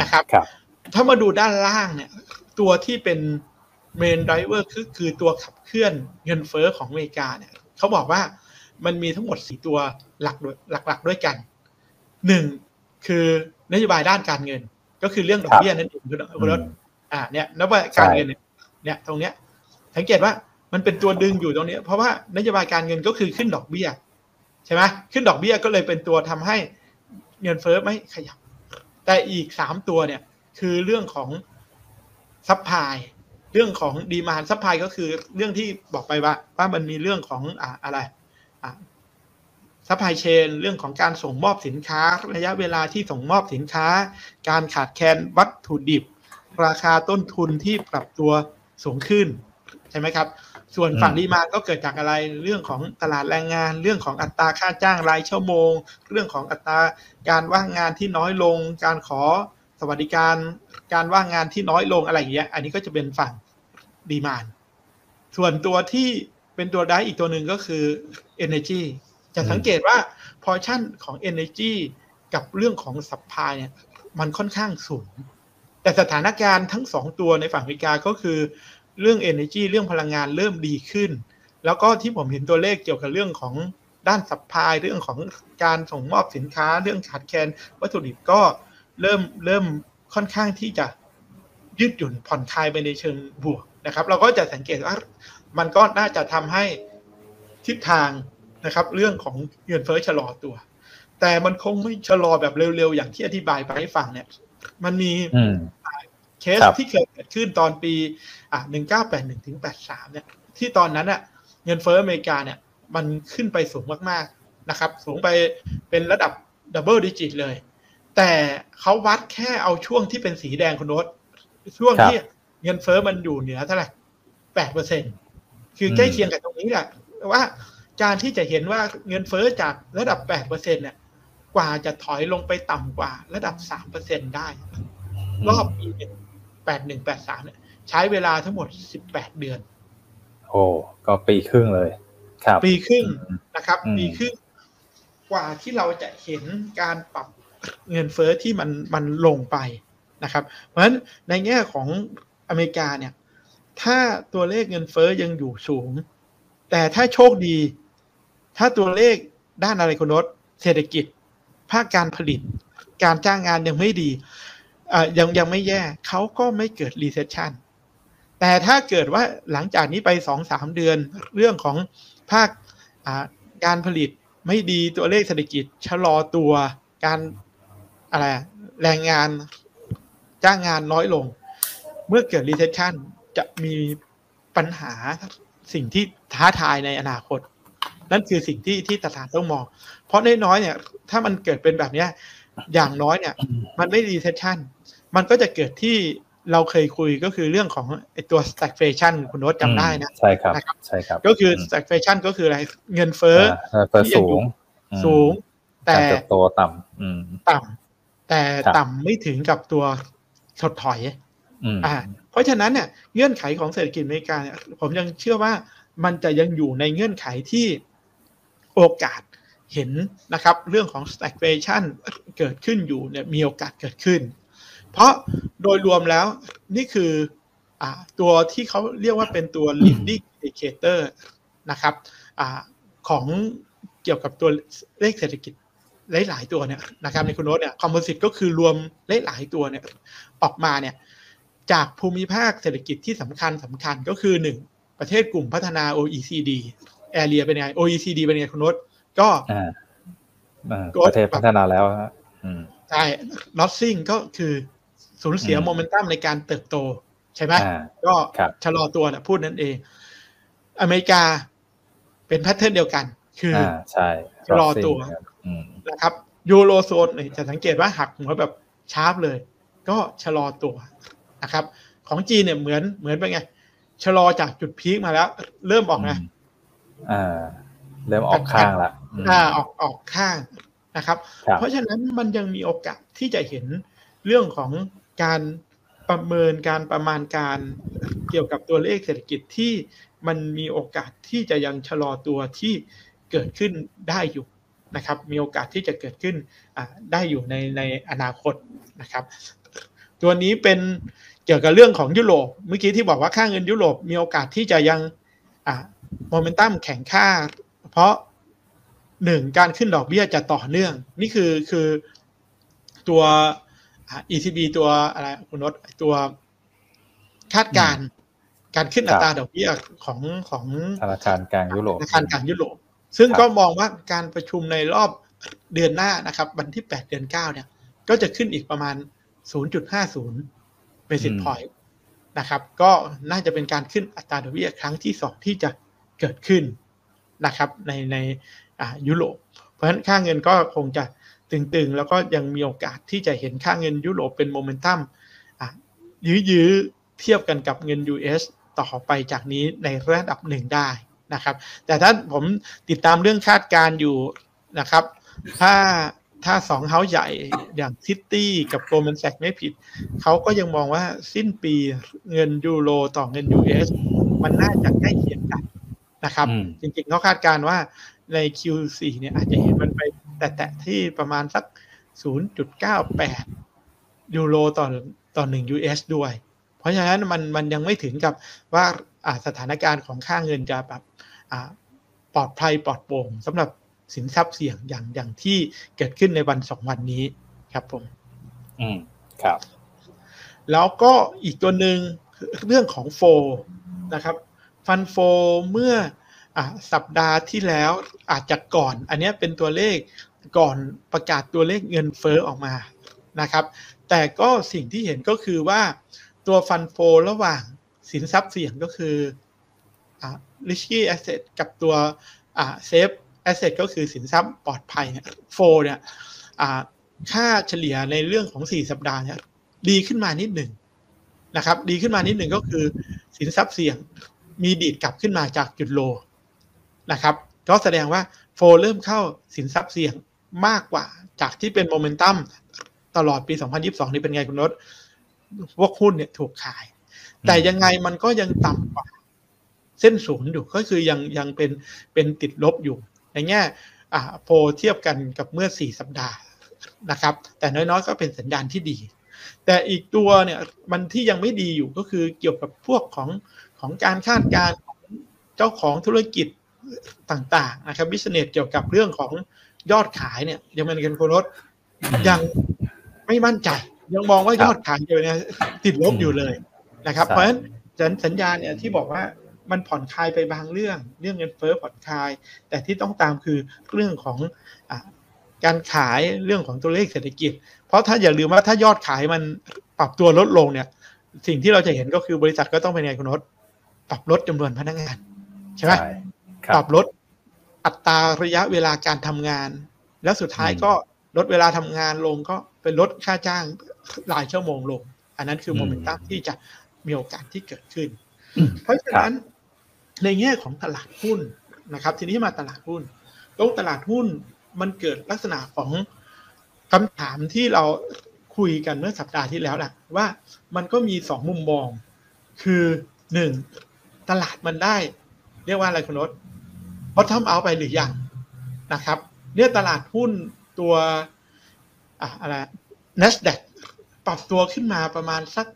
A: นะครับรบถ้ามาดูด้านล่างเนี่ย ตัวที่เป็นเมนไดเวอร์คือคือตัวขับเคลื่อนเงินเฟอ้อของอเมริกาเนี่ยเขาบอกว่ามันมีทั้งหมดสี่ตัวหลักหลัก ๆ ด้วยกันหนึ่งคือนโยบายด้านการเงิน ก็คือเรื่องดอกเบี้ยนั่นเองคุณรถ อ่าเนี่ยนโยบายการเงินเนี่ยตรงเนี้ยสังเกตว่ามันเป็นตัวดึงอยู่ตรงนี้ เพราะว่านโยบายการเงินก็คือขึ้นดอกเบี้ยใช่ไหมขึ้นดอกเบี้ยก็เลยเป็นตัวทำให้เงินเฟ้อไม่ขยับ แต่อีกสามตัวเนี่ยคือเรื่องของ supply เรื่องของ demand supply ก็คือเรื่องที่บอกไปว่าว่ามันมีเรื่องของอ่าอะไร supply chain เรื่องของการส่งมอบสินค้า ระยะเวลาที่ส่งมอบสินค้า การขาดแคลนวัตถุดิบ ราคาต้นทุนที่ปรับตัวสูงขึ้นใช่ไหมครับ ส่วนฝั่ง demand ก็เกิดจากอะไรเรื่องของตลาดแรงงาน เรื่องของอัตราค่าจ้างรายชั่วโมง เรื่องของอัตราการว่างงานที่น้อยลง การขอสวัสดิการการว่างงานที่น้อยลงอะไรอย่างเงี้ย อันนี้ก็จะเป็นฝั่งดีมานส่วนตัวที่เป็นตัวได้อีกตัวหนึ่งก็คือ energy จะสังเกตว่าพอชั่นของ energy กับเรื่องของสัพพายเนี่ยมันค่อนข้างสูง แต่สถานการณ์ทั้งสองตัวในฝั่งอเมริกาก็คือเรื่อง energy เรื่องพลังงานเริ่มดีขึ้น แล้วก็ที่ผมเห็นตัวเลขเกี่ยวกับเรื่องของด้านสัพพายเรื่องของการส่งมอบสินค้า เรื่องขาดแคลนวัตถุดิบก็เริ่มเริ่มค่อนข้างที่จะยืดหยุ่นผ่อนคลายไปในเชิงบวกนะครับ เราก็จะสังเกตว่ามันก็น่าจะทำให้ทิศทางนะครับ เรื่องของเงินเฟ้อชะลอตัว แต่มันคงไม่ชะลอแบบเร็วๆ อย่างที่อธิบายไปให้ฟังเนี่ย มันมีเคสที่เคยเกิดขึ้นตอนปีอะหนึ่งเก้าแปดหนึ่งถึงแปดสามเนี่ย ที่ตอนนั้นอะเงินเฟ้ออเมริกาเนี่ย มันขึ้นไปสูงมากๆนะครับ สูงไปเป็นระดับ double digit เลย แต่เขาวัดแค่เอาช่วงที่เป็นสีแดงคุณโน้ตช่วงที่เงินเฟ้อมันอยู่เหนือเท่าไหร่แปดเปอร์เซ็นคือใกล้เคียงกับตรงนี้แหละว่าการที่จะเห็นว่าเงินเฟ้อจากระดับแปดเปอร์เซ็นเนี่ย กว่าจะถอยลงไปต่ำกว่าระดับสามเปอร์เซ็นได้ รอบปีแปดหนึ่งแปดสามเนี่ยใช้เวลาทั้งหมดสิบแปดเดือน
B: โอ้ก็ปีครึ่งเลยครับ
A: ปีครึ่งนะครับ ปีครึ่งกว่าที่เราจะเห็นการปรับเงินเฟ้อที่มันมันลงไปนะครับ เพราะฉะนั้นในแง่ของอเมริกาเนี่ย ถ้าตัวเลขเงินเฟ้อยังอยู่สูง แต่ถ้าโชคดี ถ้าตัวเลขด้านอะไรคุณนศเศรษฐกิจ ภาคการผลิต การจ้างงานยังไม่ดียังยังไม่แย่เขาก็ไม่เกิด recession แต่ถ้าเกิดว่าหลังจากนี้ไปสองสามเดือนเรื่องของภาคการผลิตไม่ดีตัวเลขเศรษฐกิจชะลอตัวการอะไรแรงงานจ้างงานน้อยลง เมื่อเกิด recession จะมีปัญหาสิ่งที่ท้าทายในอนาคต นั่นคือสิ่งที่ที่ตลาดต้องมอง เพราะน้อยๆเนี่ย ถ้ามันเกิดเป็นแบบนี้อย่างน้อยเนี่ย มันไม่ recession มันก็จะเกิดที่เราเคยคุยก็คือเรื่องของไอตัว stagflation คุณโน้ตจำได้นะ
B: ใช่ครับ ใช่ครับ
A: ก็คือ stagflation ก็คืออะไร เงินเฟ้อ
B: ที่สูง
A: สูง แต่
B: โตต่ำ
A: ต่ำแต่ต่ำไม่ถึงกับตัวถดถอยอ่า เพราะฉะนั้นเนี่ยเงื่อนไขของเศรษฐกิจอเมริกาเนี่ยผมยังเชื่อว่ามันจะยังอยู่ในเงื่อนไขที่ โอกาสเห็นนะครับเรื่องของ stagflation เกิดขึ้นอยู่เนี่ยมีโอกาสเกิดขึ้น เพราะโดยรวมแล้วนี่คืออตัวที่เขาเรียกว่าเป็นตัว leading indicator นะครับอของเกี่ยวกับตัวเลขเศรษฐกิจหลายๆตัวเนี่ยนะครับในคุณโน้ตเนี่ยคอมโพสิตก็คือรวมหลายๆตัวเนี่ยออกมาเนี่ยจากภูมิภาคเศรษฐกิจที่สำคัญสำคัญก็คือหนึ่งประเทศกลุ่มพัฒนา OECD area เป็นไง OECD เป็นไงคุณโน้ตก็
B: ประเทศพัฒนาแล้ว
A: ใช่ losing ก็คือสูญเสียโมเมนตัมในการเติบโต ใช่ไหมก็ชะลอตัวนะพูดนั่นเอง อเมริกาเป็น pattern เดียวกัน คือ
B: ใช่
A: ชะลอตัวนะครับยูโรโซนจะสังเกตว่าหักหัวแบบชาร์ปเลย ก็ชะลอตัวนะครับ ของจีนเนี่ยเหมือนเหมือนเป็นไงชะลอจากจุดพีคมาแล้ว เริ่มออกไง
B: อ่าเริ่มออกข้างละ
A: อ่าออกออกข้างนะครับ เพราะฉะนั้นมันยังมีโอกาสที่จะเห็นเรื่องของการประเมินการประมาณการเกี่ยวกับตัวเลขเศรษฐกิจที่มันมีโอกาสที่จะยังชะลอตัวที่เกิดขึ้นได้อยู่นะครับ มีโอกาสที่จะเกิดขึ้นได้อยู่ในในอนาคตนะครับ ตัวนี้เป็นเกี่ยวกับเรื่องของยุโรปเมื่อกี้ที่บอกว่าค่าเงินยุโรปมีโอกาสที่จะยัง โมเมนตัมแข็งค่า เพราะหนึ่งการขึ้นดอกเบี้ยจะต่อเนื่อง นี่คือคือตัว ECB ตัวอะไรคุณนศตัวคาดการการขึ้นอัตราดอกเบี้ยของของ
B: ธนาคารกลางยุโรป
A: ธนาคารกลางยุโรปซึ่งก็มองว่าการประชุมในรอบเดือนหน้านะครับ วันที่แปดเดือนเก้าเนี่ย ก็จะขึ้นอีกประมาณ 0.50เบสิสพอยต์นะครับ ก็น่าจะเป็นการขึ้นอัตราดอกเบี้ยครั้งที่สองที่จะ เกิดขึ้นนะครับในในยุโรป เพราะฉะนั้นค่าเงินก็คงจะตึงๆ แล้วก็ยังมีโอกาสที่จะเห็นค่าเงินยุโรปเป็นโมเมนตัมยื้อๆเทียบกันกับเงิน US ต่อไปจากนี้ในระดับหนึ่งได้นะครับ แต่ถ้าผมติดตามเรื่องคาดการอยู่นะครับ ถ้าถ้าสองเฮาใหญ่อย่าง Citi กับ Goldman Sachs ไม่ผิด เขาก็ยังมองว่าสิ้นปีเงินยูโรต่อเงิน US มันน่าจะใกล้เคียงกัน นะครับ จริงๆเขาคาดการว่าใน Q4 เนี่ยอาจจะเห็นมันไปแต่แตะที่ประมาณสัก 0.98 ยูโรต่อต่อ 1 US ด้วย เพราะฉะนั้นมันมันยังไม่ถึงกับว่าสถานการณ์ของค่าเงินจะแบบปลอดภัยปลอดโปร่งสำหรับสินทรัพย์เสี่ยงอย่างอย่างที่เกิดขึ้นในวันสองวันนี้ครับผม
B: อืมครับ
A: แล้วก็อีกตัวหนึ่งเรื่องของโฟนะครับ ฟันโฟเมื่ออสัปดาห์ที่แล้วอาจจะก่อน อันนี้เป็นตัวเลขก่อนประกาศตัวเลขเงินเฟอ้อออกมานะครับ แต่ก็สิ่งที่เห็นก็คือว่าตัวฟันโฟระหว่างสินทรัพย์เสี่ยงก็คืออ่า risky asset กับตัวอ่า safe asset ก็คือสินทรัพย์ปลอดภัยเนี่ยโฟเนี่ยค่าเฉลี่ยในเรื่องของ 4 สัปดาห์เนี่ยดีขึ้นมานิดหนึ่งนะครับ ดีขึ้นมานิดหนึ่งก็คือสินทรัพย์เสี่ยง มีดีดกลับขึ้นมาจากจุดโลนะครับก็แสดงว่าโฟเริ่มเข้าสินทรัพย์เสี่ยงมากกว่าจากที่เป็นโมเมนตัมตลอดปี 2022 นี่เป็นไงคุณนศพวกหุ้นเนี่ยถูกขาย แต่ยังไงมันก็ยังต่ำกว่า เส้นศูนย์อยู่ก็คือยังยังเป็นเป็นติดลบอยู่ ในแง่อ่าโพเทียบกันกับเมื่อ 4 สัปดาห์นะครับ แต่น้อยๆ ก็เป็นสัญญาณที่ดี แต่อีกตัวเนี่ยมันที่ยังไม่ดีอยู่ก็คือเกี่ยวกับพวกของ ของการคาดการณ์ของเจ้าของธุรกิจต่างๆนะครับบิสเนสเกี่ยวกับเรื่องของยอดขายเนี่ยยังเป็นกันโครถยังไม่มั่นใจ ยังมองว่ายอดขายอยู่เนี่ยติดลบอยู่เลยนะครับ เพราะฉะนั้นสัญญาณเนี่ยที่บอกว่ามันผ่อนคลายไปบางเรื่อง เรื่องเงินเฟ้อผ่อนคลาย แต่ที่ต้องตามคือเรื่องของอการขายเรื่องของตัวเลขเศรษฐกิจ เพราะถ้าอย่าลืมว่าถ้ายอดขายมันปรับตัวลดลงเนี่ย สิ่งที่เราจะเห็นก็คือบริษัทก็ต้องเป็นไงคุณนศ ปรับลดจำนวนพนักงานใช่ไหมปรับลดอัตราระยะเวลาการทำงาน แล้วสุดท้ายก็ลดเวลาทำงานลงก็เป็นลดค่าจ้างรายชั่วโมงลง อันนั้นคือโมเมนตัมที่จะมีโอกาสที่เกิดขึ้น เพราะฉะนั้นในแง่ของตลาดหุ้นนะครับ ทีนี้มาตลาดหุ้นตรงตลาดหุ้นมันเกิดลักษณะของคำถามที่เราคุยกันเมื่อสัปดาห์ที่แล้วแหละว่ามันก็มีสองมุมมอง คือหนึ่ง ตลาดมันได้ เรียกว่าอะไรคุณนศพอทำเอาไปหรือยังนะครับ เนี่ยตลาดหุ้นตัวอะอะไร NASDAQ ปรับตัวขึ้นมาประมาณสัก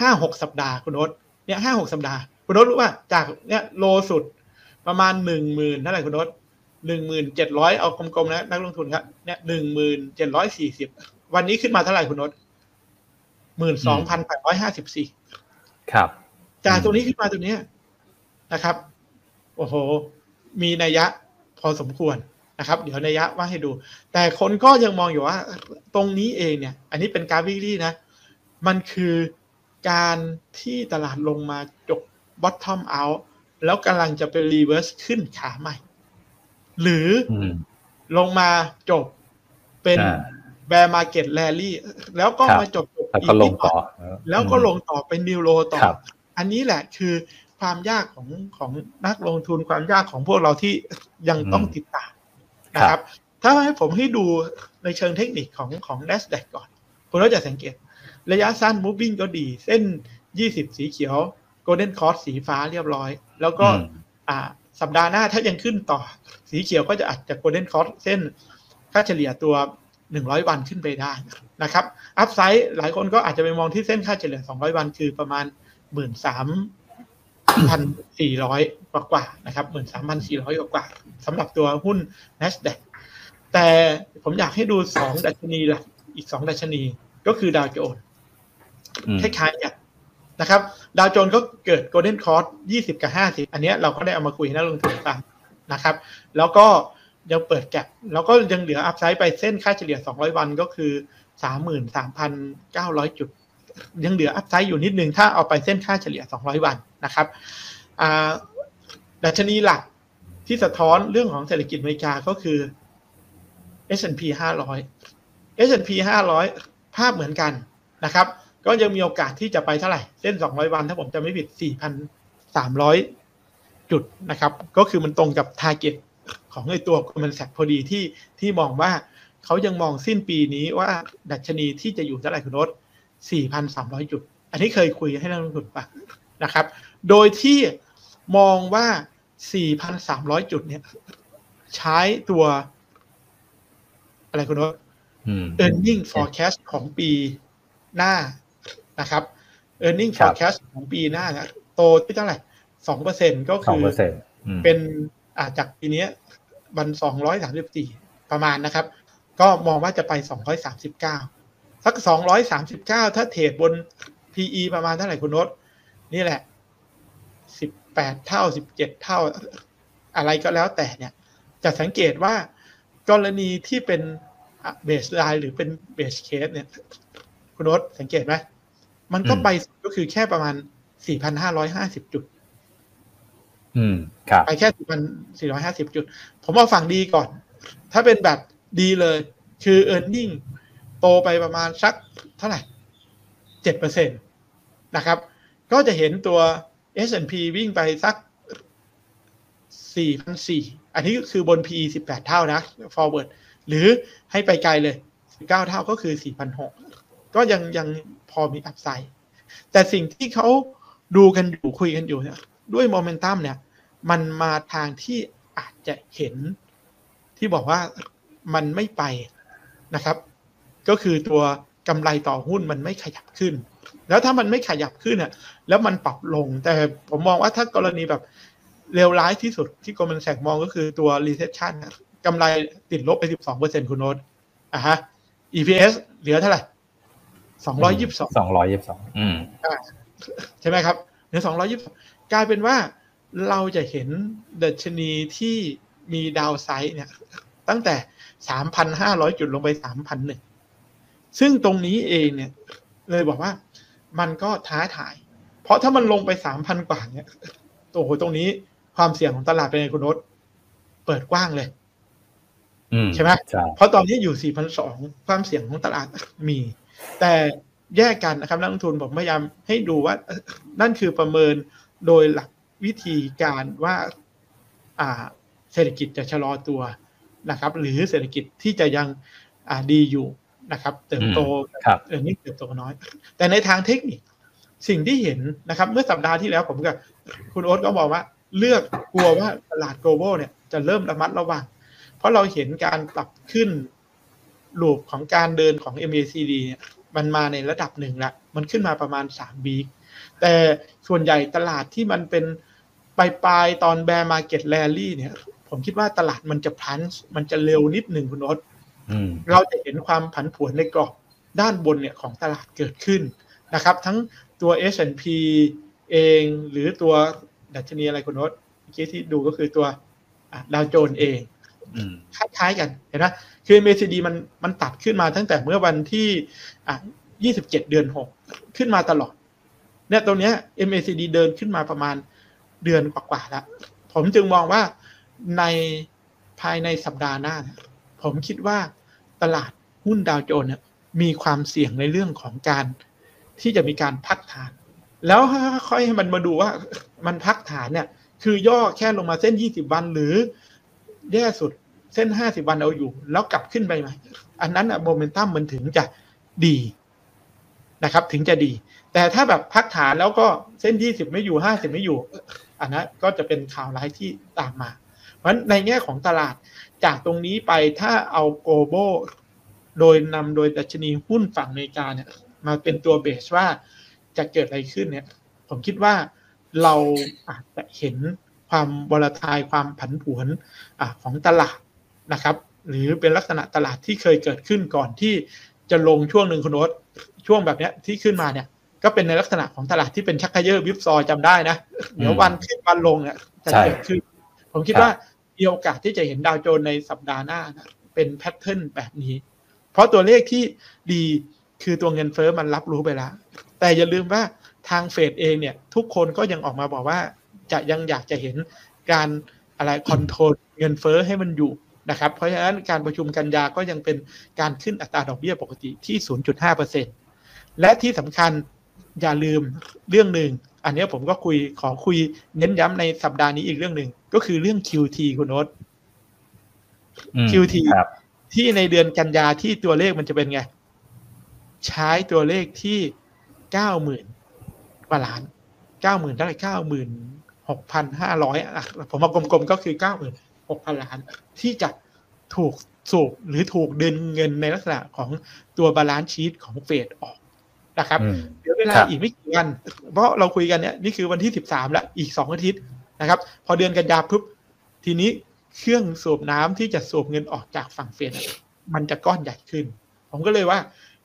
A: ห้าหกสัปดาห์คุณนศเนี่ยห้าหกสัปดาห์ คุณนศรู้ว่าจากเนี่ยโลสุดประมาณหนึ่งหมื่นเท่าไหร่คุณนศหนึ่งหมื่นเจ็ดร้อยเอากลมๆนะนักลงทุนครับเนี่ยหนึ่งหมื่นเจ็ดร้อยสี่สิบวันนี้ขึ้นมาเท่าไหร่คุณนศหมื่นสองพันแปดร้อยห้าสิบสี่
B: ครับ
A: จากตรงนี้ขึ้นมาตรงนี้ นะครับ โอ้โห มีนัยยะพอสมควรนะครับ เดี๋ยวนัยยะว่าให้ดู แต่คนก็ยังมองอยู่ว่าตรงนี้เองเนี่ย อันนี้เป็นการวิลี่นะ มันคือการที่ตลาดลงมาจบ bottom out แล้วกำลังจะเป็น reverse ขึ้นขาใหม่ หรือลงมาจบเป็น bear market rally แล้วก็มาจบจบ
B: อีกลงต่อ
A: แล้วก็ลงต่อเป็น new low ต่อ อันนี้แหละคือ ความยากของของนักลงทุนความยากของพวกเราที่ยังต้องติดตามนะครับ ถ้าให้ผมให้ดูในเชิงเทคนิคของของ n a s d a q ก่อน คุณก็จะสังเกต ระยะสั้น moving ก็ดี เส้น 20 สีเขียว golden cross สีฟ้าเรียบร้อย แล้วก็อ่าสัปดาห์หน้าถ้ายังขึ้นต่อ สีเขียวก็จะอาจจะ golden cross เส้นค่าเฉลี่ยตัว 100 วันขึ้นไปได้นะครับอัพไซด์หลายคนก็อาจจะไปมองที่เส้นค่าเฉลี่ย 200 วันคือประมาณ 1 3 พันสี่ร้อยกว่ากว่านะครับเหมือนสามพันสี่ร้อยกว่ากว่าสำหรับตัวหุ้น NASDAQ แต่ผมอยากให้ดูสองดัชนีหลักอีกสองดัชนีก็คือดาวโจนส์คล้ายๆกันนะครับ ดาวโจนส์ก็เกิดโกลเด้นคอร์สยี่สิบกับห้าสิบอันนี้เราก็ได้เอามาคุยให้นักลงทุนฟังนะครับ แล้วก็ยังเปิดแกลแล้วก็ยังเหลืออัพไซด์ไปเส้นค่าเฉลี่ย 200 วันก็คือ 33,900 จุด ยังเหลืออัพไซด์อยู่นิดนึง ถ้าเอาไปเส้นค่าเฉลี่ย 200 วัน นะครับดัชนีหลักที่สะท้อนเรื่องของเศรษฐกิจอเมริกาก็คือ S&P 500 S&P 500 ภาพเหมือนกันนะครับ ก็ยังมีโอกาสที่จะไปเท่าไหร่ เส้น 200 วันถ้าผมจะไม่ผิด 4,300 จุดนะครับ ก็คือมันตรงกับ target ของไอตัว Goldman Sachs พอดีที่ที่มองว่าเขายังมองสิ้นปีนี้ว่าดัชนีที่จะอยู่เท่าไหร่คุณโน้ต4,300 จุด อันนี้เคยคุยให้นักลงทุนปะนะครับ โดยที่มองว่า 4,300 จุดเนี่ย ใช้ตัว อะไรคุณโน้ต earning forecast ของปีหน้านะครับ earning forecast ของปีหน้านะโตที่เท่าไหร่สองเปอร์เซ็นก็คือเป็นอาจากปีนี้วันสองร้อยสามสิบสี่ประมาณนะครับ ก็มองว่าจะไปสองร้อยสามสิบเก้าสักสองร้อยสามสิบเก้าถ้า trade บน PE ประมาณเท่าไหร่คุณโน้ตนี่แหละ สิบแปดเท่าสิบเจ็ดเท่าอะไรก็แล้วแต่เนี่ยจะสังเกตว่ากรณีที่เป็น baseline หรือเป็น base case เนี่ยคุณโน้ตสังเกตไหมมันก็ไปก็คือแค่ประมาณสี่พันห้าร้อยห้าสิบจุด
B: อืม ครับ
A: ไปแค่สี่พันสี่ร้อยห้าสิบจุด ผมเอาฝั่งดีก่อน ถ้าเป็นแบบดีเลย คือ e a r n i n g โตไปประมาณสักเท่าไหร่เจ็ดเปอร์เซ็นตนะครับ ก็จะเห็นตัว S&P วิ่งไปสักสี่พันสี่อันนี้คือบน PE สิบแปดเท่านะ forward หรือให้ไปไกลเลยสิบเท่าก็คือสี่พันหกก็ยังยังพอมีอัพไซด์แต่สิ่งที่เขาดูกันอยู่คุยกันอยู่เนี่ยด้วยโมเมนตัมเนี่ย มันมาทางที่อาจจะเห็นที่บอกว่ามันไม่ไปนะครับ ก็คือตัวกำไรต่อหุ้นมันไม่ขยับขึ้น แล้วถ้ามันไม่ขยับขึ้นอะ แล้วมันปรับลง แต่ผมมองว่าถ้ากรณีแบบเลวร้ายที่สุดที่กรมแสกมองก็คือตัว recession กำไรติดลบไป 12%คุณโน้ตอะฮะ EPS เหลือเท่าไหร่สองร้อยยิบสอง
B: สองร้อยยิบสองอืม
A: ใช่ไหมครับเหลือสองร้อยยิบกลายเป็นว่าเราจะเห็นดัชนีที่มีดาวไซด์เนี่ย ตั้งแต่สามพันห้าร้อยจุดลงไปสามพันหนึ่งซึ่งตรงนี้เองเนี่ย เลยบอกว่า มันก็ท้าทาย เพราะถ้ามันลงไปสามพันกว่าเนี่ยโอ้โหตรงนี้ความเสี่ยงของตลาดเป็นไงคุณโนตเปิดกว้างเลยใช่ไหมเพราะตอนนี้อยู่4,200ความเสี่ยงของตลาดมี แต่แยกกันนะครับนักลงทุนผมพยายามให้ดูว่า นั่นคือประเมินโดยหลักวิธีการว่าอ่าเศรษฐกิจจะชะลอตัวนะครับ หรือเศรษฐกิจที่จะยังอ่าดีอยู่ นะครับเติบโตเออนี่เติบโตน้อย แต่ในทางเทคนิคสิ่งที่เห็นนะครับ เมื่อสัปดาห์ที่แล้วผมกับคุณโอ๊ตก็บอกว่า เริ่มกลัวว่าตลาด global เนี่ยจะเริ่มระมัดระวัง เพราะเราเห็นการปรับขึ้นลูปของการเดินของ MACD เนี่ยมันมาในระดับหนึ่งละมันขึ้นมาประมาณ3บีแต่ส่วนใหญ่ตลาดที่มันเป็นปลายปลายตอน bear market rally เนี่ย ผมคิดว่าตลาดมันจะพันมันจะเร็วนิดหนึ่งคุณโน้ต เราจะเห็นความผันผวนในกรอบด้านบนเนี่ยของตลาดเกิดขึ้นนะครับ ทั้งตัว S&P เองหรือตัวดัชนีอะไรคุณนศเมื่อกี้ที่ดูก็คือตัวดาวโจนเองคล้ายๆกันเห็นไหมคือ MACD มันมันตัดขึ้นมาตั้งแต่เมื่อวันที่อะ27 เดือน 6 ขึ้นมาตลอด เนี่ยตรงเนี้ย MACD เดินขึ้นมาประมาณเดือนกว่าๆแล้ว ผมจึงมองว่าในภายในสัปดาห์หน้า ผมคิดว่าตลาดหุ้นดาวโจนส์มีความเสี่ยงในเรื่องของการที่จะมีการพักฐาน แล้วค่อยให้มันมาดูว่ามันพักฐานเนี่ย คือย่อแค่ลงมาเส้น 20 วันหรือแย่สุดเส้นห้าสิบวันเอาอยู่ แล้วกลับขึ้นไปใหม่อันนั้นอะโมเมนตัมมันถึงจะดีนะครับ ถึงจะดี แต่ถ้าแบบพักฐานแล้วก็เส้นยี่สิบไม่อยู่ห้าสิบไม่อยู่ อันนั้นก็จะเป็นข่าวร้ายที่ตามมา เพราะในแง่ของตลาด จากตรงนี้ไปถ้าเอาโกลบอลโดยนำโดยดัชนีหุ้นฝั่งอเมริกาเนี่ยมาเป็นตัวเบสว่าจะเกิดอะไรขึ้นเนี่ย ผมคิดว่าเราอาจจะเห็นความบลทายความผันผวนอของตลาดนะครับ หรือเป็นลักษณะตลาดที่เคยเกิดขึ้นก่อนที่จะลงช่วงหนึ่งคุณโอ๊ตช่วงแบบนี้ที่ขึ้นมาเนี่ย ก็เป็นในลักษณะของตลาดที่เป็นชักเย่อ whipsaw จำได้นะ เดี๋ยววันขึ้นวันลงเนี่ยจะเกิดขึ้นผมคิดว่า มีโอกาสที่จะเห็นดาวโจนส์ในสัปดาห์หน้านะเป็น pattern แบบนี้ เพราะตัวเลขที่ดีคือตัวเงินเฟ้อมันรับรู้ไปแล้ว แต่อย่าลืมว่าทางเฟดเองเนี่ยทุกคนก็ยังออกมาบอกว่าจะยังอยากจะเห็นการอะไร control เงินเฟ้อให้มันอยู่นะครับ เพราะฉะนั้นการประชุมกันยาก็ยังเป็นการขึ้นอัตราดอกเบี้ยปกติที่ 0.5%และที่สำคัญอย่าลืมเรื่องหนึ่ง อันนี้ผมก็คุยขอคุยเน้นย้ำในสัปดาห์นี้อีกเรื่องหนึ่งก็คือเรื่อง QT คุณโน้ต QT ที่ในเดือนกันยาที่ตัวเลขมันจะเป็นไง ใช้ตัวเลขที่เก้าหมื่นกว่าล้านเก้าหมื่นเท่าไหร่เก้าหมื่นหกพันห้าร้อยอะผมมากลมๆก็คือเก้าหมื่นหกพันล้าน ที่จะถูกสูบหรือถูกดึงเงินในลักษณะของตัว balance sheet ของเฟดออก นะครับ เดี๋ยวเวลาอีกไม่กี่วัน เพราะเราคุยกันเนี่ยนี่คือวันที่สิบสามแล้วอีกสองอาทิตย์นะครับ พอเดือนกันยาปุ๊บทีนี้เครื่องสูบน้ำที่จะสูบเงินออกจากฝั่งเฟดมันจะก้อนใหญ่ขึ้น ผมก็เลยว่า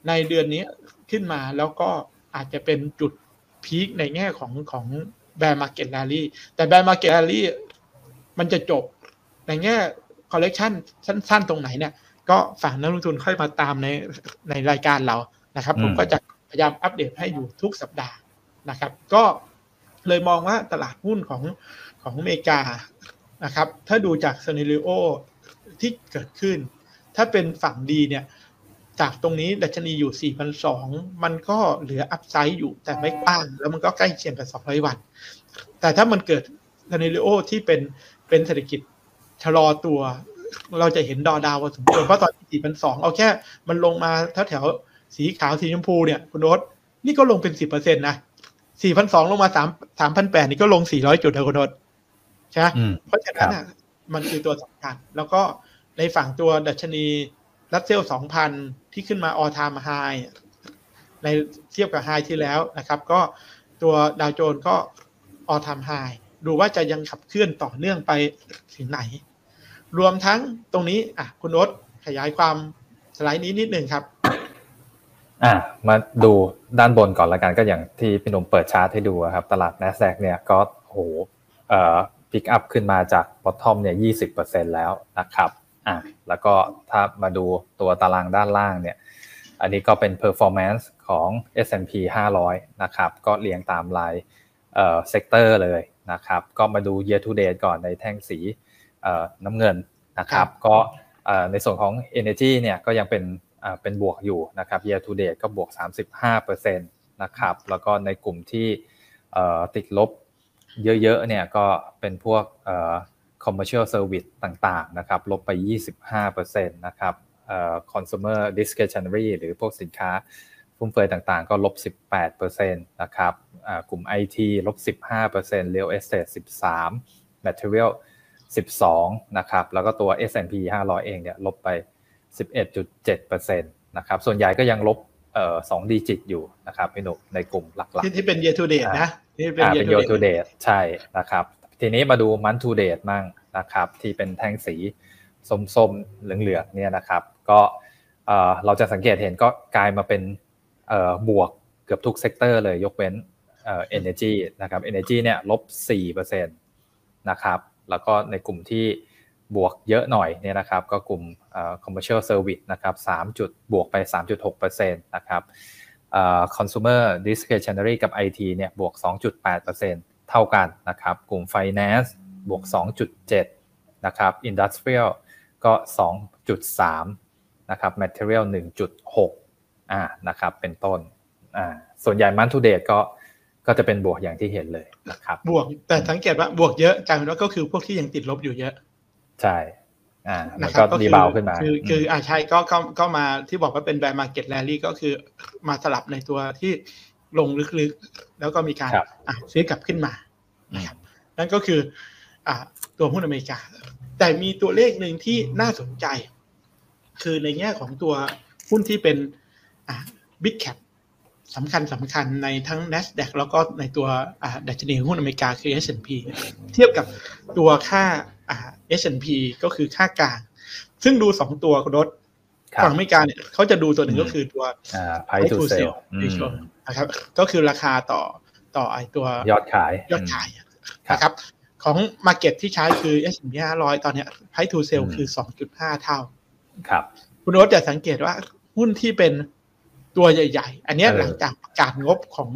A: ในเดือนนี้ขึ้นมาแล้วก็อาจจะเป็นจุด peak ในแง่ของของ bear market rally แต่ bear market rally มันจะจบในแง่ correction สั้น ๆ ตรงไหนเนี่ย ก็ฝากนักลงทุนค่อยมาตามในในรายการเรานะครับ ผมก็จะ พยายามอัปเดตให้อยู่ทุกสัปดาห์นะครับ ก็เลยมองว่าตลาดหุ้นของของอเมริกานะครับ ถ้าดูจาก scenario ที่เกิดขึ้น ถ้าเป็นฝั่งดีเนี่ย จากตรงนี้ดัชนีอยู่4,200มันก็เหลือ upside อยู่แต่ไม่กว้าง แล้วมันก็ใกล้เคียงกับ 200 วัน แต่ถ้ามันเกิด scenario ที่เป็นเป็นเศรษฐกิจชะลอตัว เราจะเห็นดอดาวพอสมควรเพราะตอนที่4,200เอาแค่ มันลงมาแถวแถว สีขาวสีชมพูเนี่ยคุณโน้ตนี่ก็ลงเป็น10%นะ4,200ลงมา3 3,800นี่ก็ลง400จุดนะคุณโน้ตใช่ไหมเพราะฉะนั้นอะมันคือตัวสำคัญ แล้วก็ในฝั่งตัวดัชนีรัสเซล2,000ที่ขึ้นมาออทามไฮในเทียบกับไฮที่แล้วนะครับ ก็ตัวดาวโจนก็ออทามไฮดูว่าจะยังขับเคลื่อนต่อเนื่องไปถึงไหน รวมทั้งตรงนี้อะคุณโอ๊ตขยายความสไลด์นี้นิดหนึ่งครับ
B: อะมาดูด้านบนก่อนละกันก็อย่างที่พี่หนุ่มเปิดชาร์ตให้ดูครับ ตลาด NASDAQ เนี่ยก็โหเอ่อ pick up ขึ้นมาจาก bottom เนี่ยยี่สิบเปอร์เซ็นต์แล้วนะครับอะแล้วก็ถ้ามาดูตัวตารางด้านล่างเนี่ยอันนี้ก็เป็น performance ของ S&P 500 นะครับ ก็เรียงตามรายเอ่อ sector เลยนะครับ ก็มาดู year to date ก่อนในแท่งสีเอ่อน้ำเงินนะครับ ก็ในส่วนของ energy เนี่ยก็ยังเป็น เป็นบวกอยู่นะครับ year to date ก็บวก 35%นะครับ แล้วก็ในกลุ่มที่ติดลบเยอะๆเนี่ยก็เป็นพวก commercial service ต่างๆนะครับ ลบไป 25%นะครับ consumer discretionary หรือพวกสินค้าฟุ่มเฟือยต่างๆ ก็ลบ 18%นะครับกลุ่ม IT ลบ 15% real estate 13 material 12 นะครับ แล้วก็ตัว S&P 500 เองเนี่ยลบไป 11.7%นะครับส่วนใหญ่ก็ยังลบสอง digit อยู่นะครับพี่โน้ตในกลุ่มหลัก
A: ๆที่เป็น year to date นะ
B: ที่เป็น year to date ใช่นะครับ ทีนี้มาดู month to date มั่งนะครับ ที่เป็นแท่งสีส้มๆเหลืองๆเนี่ยนะครับ ก็เราจะสังเกตเห็นก็กลายมาเป็นบวกเกือบทุก sector เลยยกเว้นเอ่อ energy นะครับ energy เนี่ยลบ4%นะครับแล้วก็ในกลุ่มที่บวกเยอะหน่อยเนี่ยนะครับ ก็กลุ่ม commercial service นะครับ3จุดบวกไป 3.6%นะครับ consumer discretionary กับ IT เนี่ยบวก 2.8%เท่ากันนะครับ กลุ่ม finance บวก 2.7 นะครับ industrial ก็ 2.3 นะครับ material 1.6อ่านะครับ เป็นต้นอ่าส่วนใหญ่มันทูเดตก็ก็จะเป็นบวกอย่างที่เห็นเลยนะครับ
A: บวกแต่สังเกตว่าบวกเยอะกลายเป็นว่าก็คือพวกที่ยังติดลบอยู่เยอะ
B: ใช่ อ่ามันก็ดีบาวขึ้นมา
A: คือคืออ่าใช่ก็ก็ก็มาที่บอกว่าเป็น bear market rally ก็คือมาสลับในตัวที่ลงลึกๆ แล้วก็มีการอ่าซื้อกลับขึ้นมานะครับนั่นก็คืออ่าตัวหุ้นอเมริกา แต่มีตัวเลขหนึ่งที่น่าสนใจ คือในแง่ของตัวหุ้นที่เป็นอ่าบิ๊กแคปสำคัญสำคัญในทั้ง NASDAQ แล้วก็ในตัวดัชนีหุ้นอเมริกาคือ S&P เทียบกับตัวค่า S&P ก็คือค่ากลาง ซึ่งดูสองตัวคุณรถฝั่งอเมริกาเนี่ยเขาจะดูตัวหนึ่งก็คือตัว
B: price to sell
A: นะครับก็คือราคาต่อต่อไอตัว
B: ยอดขาย
A: ยอดขายนะครับของ Market ที่ใช้คือ S&P 500 ตอนนี้ price to sell คือ 2.5 เท่า
B: ครับ
A: คุณรถจะสังเกตว่าหุ้นที่เป็นตัวใหญ่ ๆ อันนี้หลังจากประกาศงบของ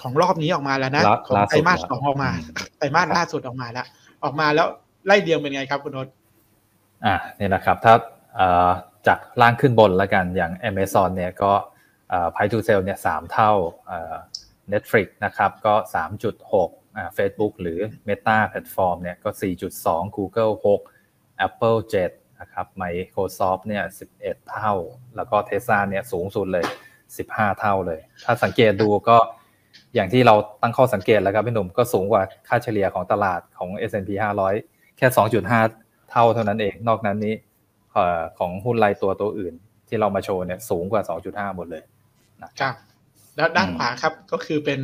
A: ของรอบนี้ออกมาแล้วนะ ของไตรมาสสองออกมาไตรมาสล่าสุดออกมาแล้ว ออกมาแล้ว ไล่เดียวเป็นไงครับคุณนนท์
B: อ่านี่นะครับถ้าจากล่างขึ้นบนแล้วกันอย่าง Amazon เนี่ยก็ price to sell เนี่ยสามเท่า Netflix นะครับก็ 3.6อ่า Facebook หรือ Meta แพลตฟอร์มเนี่ยก็ 4.2 Google 6 Apple 7นะครับ Microsoft เนี่ย11 เท่า แล้วก็ Tesla เนี่ยสูงสุดเลย 15 เท่าเลย ถ้าสังเกตดูก็อย่างที่เราตั้งข้อสังเกตแล้วครับพี่หนุ่มก็สูงกว่าค่าเฉลี่ยของตลาดของ S&P 500 แค่ 2.5 เท่าเท่านั้นเอง นอกนั้นนี้ของหุ้นรายตัวตัวอื่น ที่เรามาโชว์เนี่ยสูงกว่า 2.5 หมดเลย
A: นะครับ แล้วด้านขวาครับก็คือเป็น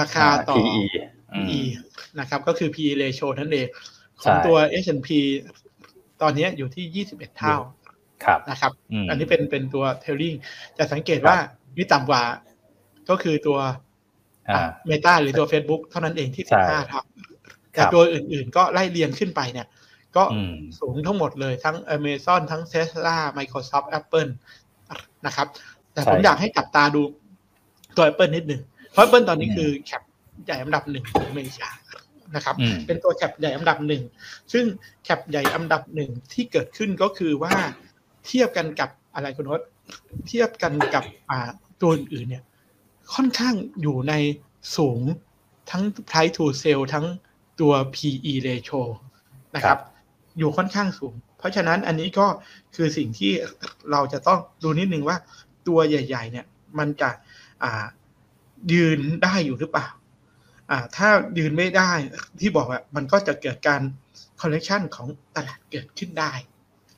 A: ราคาต่อ
B: PE
A: PE นะครับ ก็คือ PE ratio นั่นเอง ของตัว S&P ตอนนี้อยู่ที่ 21 เท่านะครับ อันนี้เป็นเป็นตัวเทลลิงจะสังเกตว่านี่ต่ำกว่า ก็คือตัวเมตาหรือตัว Facebook เท่านั้นเองที่ 15 เท่า แต่ตัวอื่นๆก็ไล่เรียงขึ้นไปเนี่ย ก็สูงทั้งหมดเลยทั้ง Amazon ทั้ง Tesla Microsoft Apple นะครับ แต่ผมอยากให้จับตาดูตัว Apple นิดหนึ่งเพราะ Apple ตอนนี้คือแคปใหญ่อันดับหนึ่งของอเมริกานะครับ เป็นตัวแคปใหญ่อันดับหนึ่ง ซึ่งแคปใหญ่อันดับหนึ่งที่เกิดขึ้นก็คือว่าเทียบกันกับอะไรคุณนศเทียบกันกับอ่าตัวอื่นเนี่ย ค่อนข้างอยู่ในสูงทั้ง price to sell ทั้ง ตัว PE ratio นะครับ อยู่ค่อนข้างสูง เพราะฉะนั้นอันนี้ก็คือสิ่งที่เราจะต้องดูนิดนึงว่าตัวใหญ่ ๆ เนี่ยมันจะอ่ายืนได้อยู่หรือเปล่าอ่า ถ้ายืนไม่ได้ที่บอกว่ามันก็จะเกิดการ correction ของตลาดเกิดขึ้นได้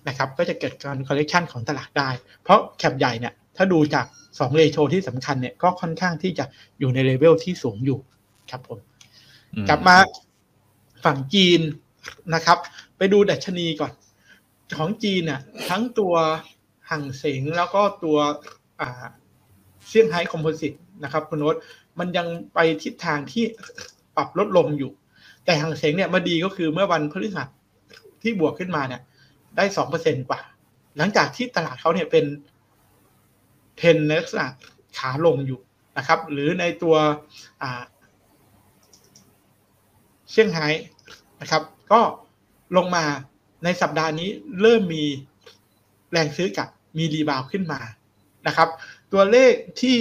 A: นะครับก็จะเกิดการ correction ของตลาดได้ เพราะ cap ใหญ่เนี่ยถ้าดูจากสอง ratio ที่สำคัญเนี่ยก็ค่อนข้างที่จะอยู่ในเลเวลที่สูงอยู่ครับผม กลับมา ฝั่งจีนนะครับ ไปดูดัชนีก่อน ของจีนเนี่ยทั้งตัวห่างเสงแล้วก็ตัวเซี่ยงไฮ้คอมโพสิตนะครับคุณโน้ตมันยังไปทิศทางที่ปรับลดลงอยู่ แต่หางเสงเนี่ยมาดีก็คือเมื่อวันพฤหัสที่บวกขึ้นมาเนี่ย ได้สองเปอร์เซ็นกว่า หลังจากที่ตลาดเขาเนี่ยเป็นเทนในลักษณะขาลงอยู่นะครับ หรือในตัว เซี่ยงไฮ้นะครับ ก็ลงมาในสัปดาห์นี้เริ่มมีแรงซื้อกับมีรีบาวขึ้นมานะครับ ตัวเลขที่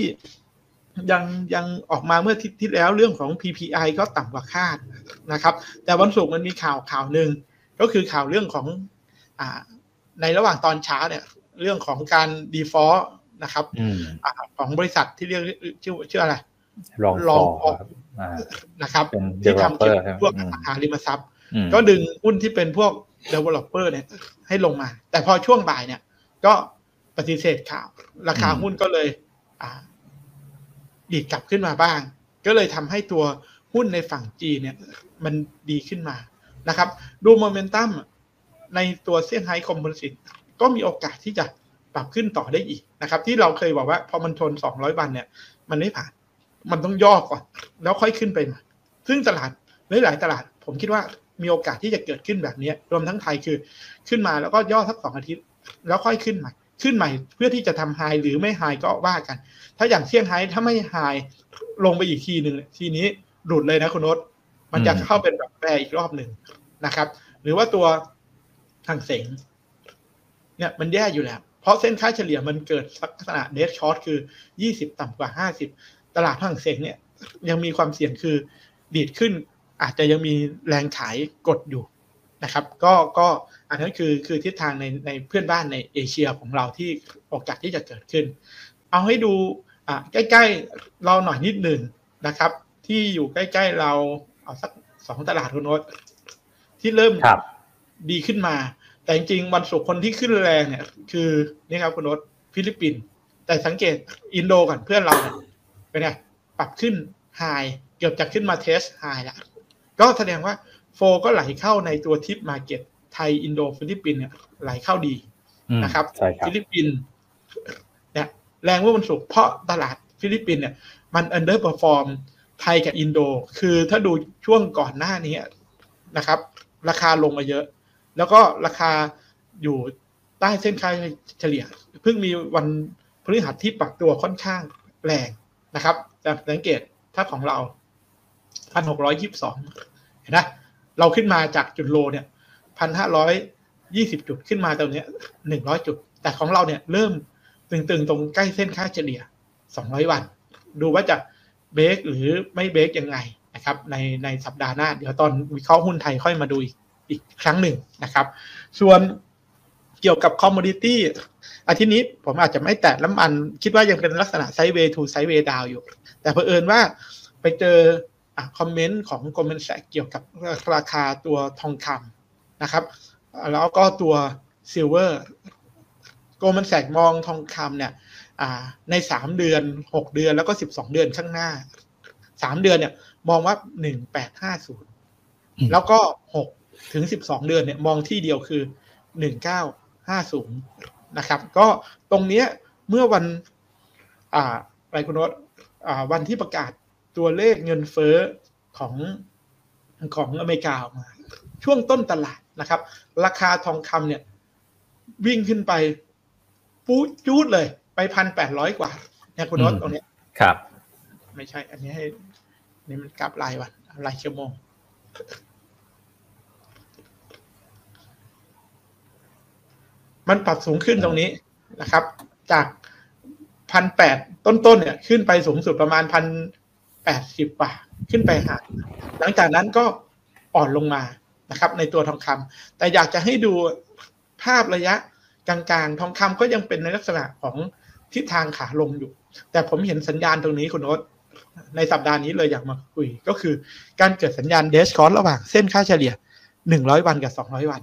A: ยังยังออกมาเมื่อที่ที่แล้วเรื่องของ PPI ก็ต่ำกว่าคาดนะครับ แต่วันศุกร์มันมีข่าวข่าวหนึ่งก็คือข่าวเรื่องของอในระหว่างตอนเช้าเนี่ย เรื่องของการ default นะครับอของบริษัทที่เรียกชื่อชื่ออะไร
B: รอง
A: รอง นะครับที่ทำเกี่ยวกับพวกอสังหาริมทรัพย์ ก็ดึงหุ้นที่เป็นพวก developer เนี่ยให้ลงมา แต่พอช่วงบ่ายเนี่ย ก็ปฏิเสธข่าว ราคาหุ้นก็เลยอ่าดีดกลับขึ้นมาบ้าง ก็เลยทำให้ตัวหุ้นในฝั่งจีนเนี่ย มันดีขึ้นมานะครับ ดูโมเมนตัมในตัวเซี่ยงไฮ้คอมโพสิตก็มีโอกาสที่จะปรับขึ้นต่อได้อีกนะครับ ที่เราเคยบอกว่าพอมันชน200 วันเนี่ย มันไม่ผ่าน มันต้องย่อก่อน แล้วค่อยขึ้นไปมาซึ่งตลาดหลายตลาด ผมคิดว่ามีโอกาสที่จะเกิดขึ้นแบบนี้รวมทั้งไทยคือ ขึ้นมาแล้วก็ย่อสักสองอาทิตย์ แล้วค่อยขึ้นใหม่ ขึ้นใหม่เพื่อที่จะทำไฮหรือไม่ไฮก็ว่ากัน ถ้าอย่างเซี่ยงไฮ้ถ้าไม่ไฮลงไปอีกทีหนึ่งทีนี้หลุดเลยนะคุณนศมันจะเข้าเป็นแบบแปรอีกรอบหนึ่งนะครับ หรือว่าตัวทางเสงเนี่ยมันแย่อยู่แล้ว เพราะเส้นค่าเฉลี่ยมันเกิดลักษณะเดสช็อตคือยี่สิบต่ำกว่าห้าสิบ ตลาดทางเสงเนี่ยยังมีความเสี่ยงคือดีดขึ้น อาจจะยังมีแรงขายกดอยู่นะครับ ก็ก็อันนั้นคือคือทิศทางในในเพื่อนบ้านในเอเชียของเราที่โอกาสที่จะเกิดขึ้น เอาให้ดูอ่าใกล้ๆเราหน่อยนิดหนึ่งนะครับ ที่อยู่ใกล้ๆเราเอาสักสองตลาดคุณโน้ตที่เริ่มดีขึ้นมา แต่จริงๆวันศุกร์คนที่ขึ้นแรงเนี่ย คือนี่ครับคุณโน้ตฟิลิปปินส์แต่สังเกตอินโดก่อนเพื่อนเรา เนี่ยเป็นไงปรับขึ้น high เกือบจะขึ้นมา test high แล้วก็แสดงว่า flow ก็ไหลเข้าในตัว TIP marketไทย อินโดฟิลิปปินส์เนี่ยไหลเข้าดีนะครับฟิลิปปินส์เนี่ยแรงเมื่อวันศุกร์เพราะตลาดฟิลิปปินส์เนี่ยมัน underperform ไทยกับอินโด คือถ้าดูช่วงก่อนหน้านี้นะครับ ราคาลงมาเยอะ แล้วก็ราคาอยู่ใต้เส้นค่าเฉลี่ย เพิ่งมีวันพฤหัสที่ปรับตัวค่อนข้างแรง นะครับจะสังเกตถ้าของเราพันหกร้อยยิบสองเห็นไหมเราขึ้นมาจากจุด low เนี่ยพันห้าร้อยยี่สิบจุดขึ้นมาตรงเนี้ยหนึ่งร้อยจุด แต่ของเราเนี่ยเริ่มตึงๆ ตรงใกล้เส้นค่าเฉลี่ยสองร้อยวัน ดูว่าจะเบรกหรือไม่เบรกยังไงนะครับ ในในสัปดาห์หน้า เดี๋ยวตอนวิเคราะห์หุ้นไทยค่อยมาดูอีกอีกครั้งหนึ่งนะครับ ส่วน เกี่ยวกับ commodity อาทิตย์นี้ผมอาจจะไม่แตะน้ำมัน คิดว่ายังเป็นลักษณะ sideway to sideway down อยู่ แต่เผอิญว่าไปเจอ comment ของ Goldman Sachs เกี่ยวกับราคาตัวทองคำนะครับ แล้วก็ตัว silver Goldman Sachs มองทองคำเนี่ยในสามเดือนหกเดือนแล้วก็สิบสองเดือนข้างหน้าสามเดือนเนี่ย มองว่าหนึ่งแปดห้าศูนย์แล้วก็หกถึงสิบสองเดือนเนี่ย มองที่เดียวคือหนึ่งเก้า ห้าศูนย์นะครับ ก็ตรงเนี้ยเมื่อวันอ่าไรคุณวอ่าวันที่ประกาศตัวเลขเงินเฟ้อของของอเมริกาออกมา ช่วงต้นตลาดนะครับ ราคาทองคำเนี่ย วิ่งขึ้นไปปูดจูดเลย ไปพันแปดร้อยกว่าเนี่ยคุณรถตรงนี้
B: ครับ
A: ไม่ใช่ อันนี้ให้นี่มันกราฟรายวันรายชั่วโมง มันปรับสูงขึ้นตรงนี้นะครับ จากพันแปดต้นๆเนี่ย ขึ้นไปสูงสุดประมาณพันแปดสิบบาทขึ้นไปหาหลังจากนั้นก็อ่อนลงมานะครับ ในตัวทองคำแต่อยากจะให้ดูภาพระยะกลางๆ ทองคำก็ยังเป็นในลักษณะของทิศทางขาลงอยู่ แต่ผมเห็นสัญญาณตรงนี้คุณโอ๊ตในสัปดาห์นี้เลยอยากมาคุย ก็คือการเกิดสัญญาณเดชคอร์ระหว่างเส้นค่าเฉลี่ยหนึ่งร้อยวันกับสองร้อยวัน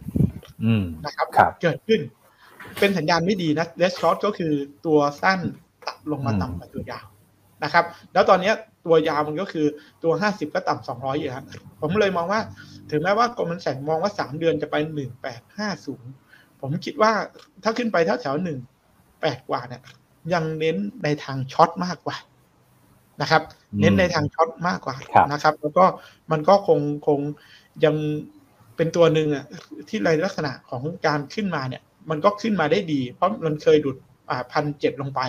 A: นะครับรบเกิดขึ้น เป็นสัญญาณไม่ดีนะ death cross ก็คือตัวสั้นตัดลงมาต่ำกว่าตัวยาวนะครับ แล้วตอนนี้ตัวยาวมันก็คือตัวห้าสิบก็ต่ำสองร้อยอยู่แล้วผมเลยมองว่า ถึงแม้ว่า Goldman Sachs มองว่าสามเดือนจะไปหนึ่งแปดห้าศูนย์ผมคิดว่าถ้าขึ้นไปแถวแถวหนึ่งแปดกว่าเนี่ยยังเน้นในทาง short มากกว่านะครับ เน้นในทาง short มากกว่านะครับ แล้วก็มันก็คงคงยังเป็นตัวหนึ่งอะที่ในลักษณะของการขึ้นมาเนี่ย มันก็ขึ้นมาได้ดี เพราะมันเคยหลุดอ่าพันเจ็ดลงไป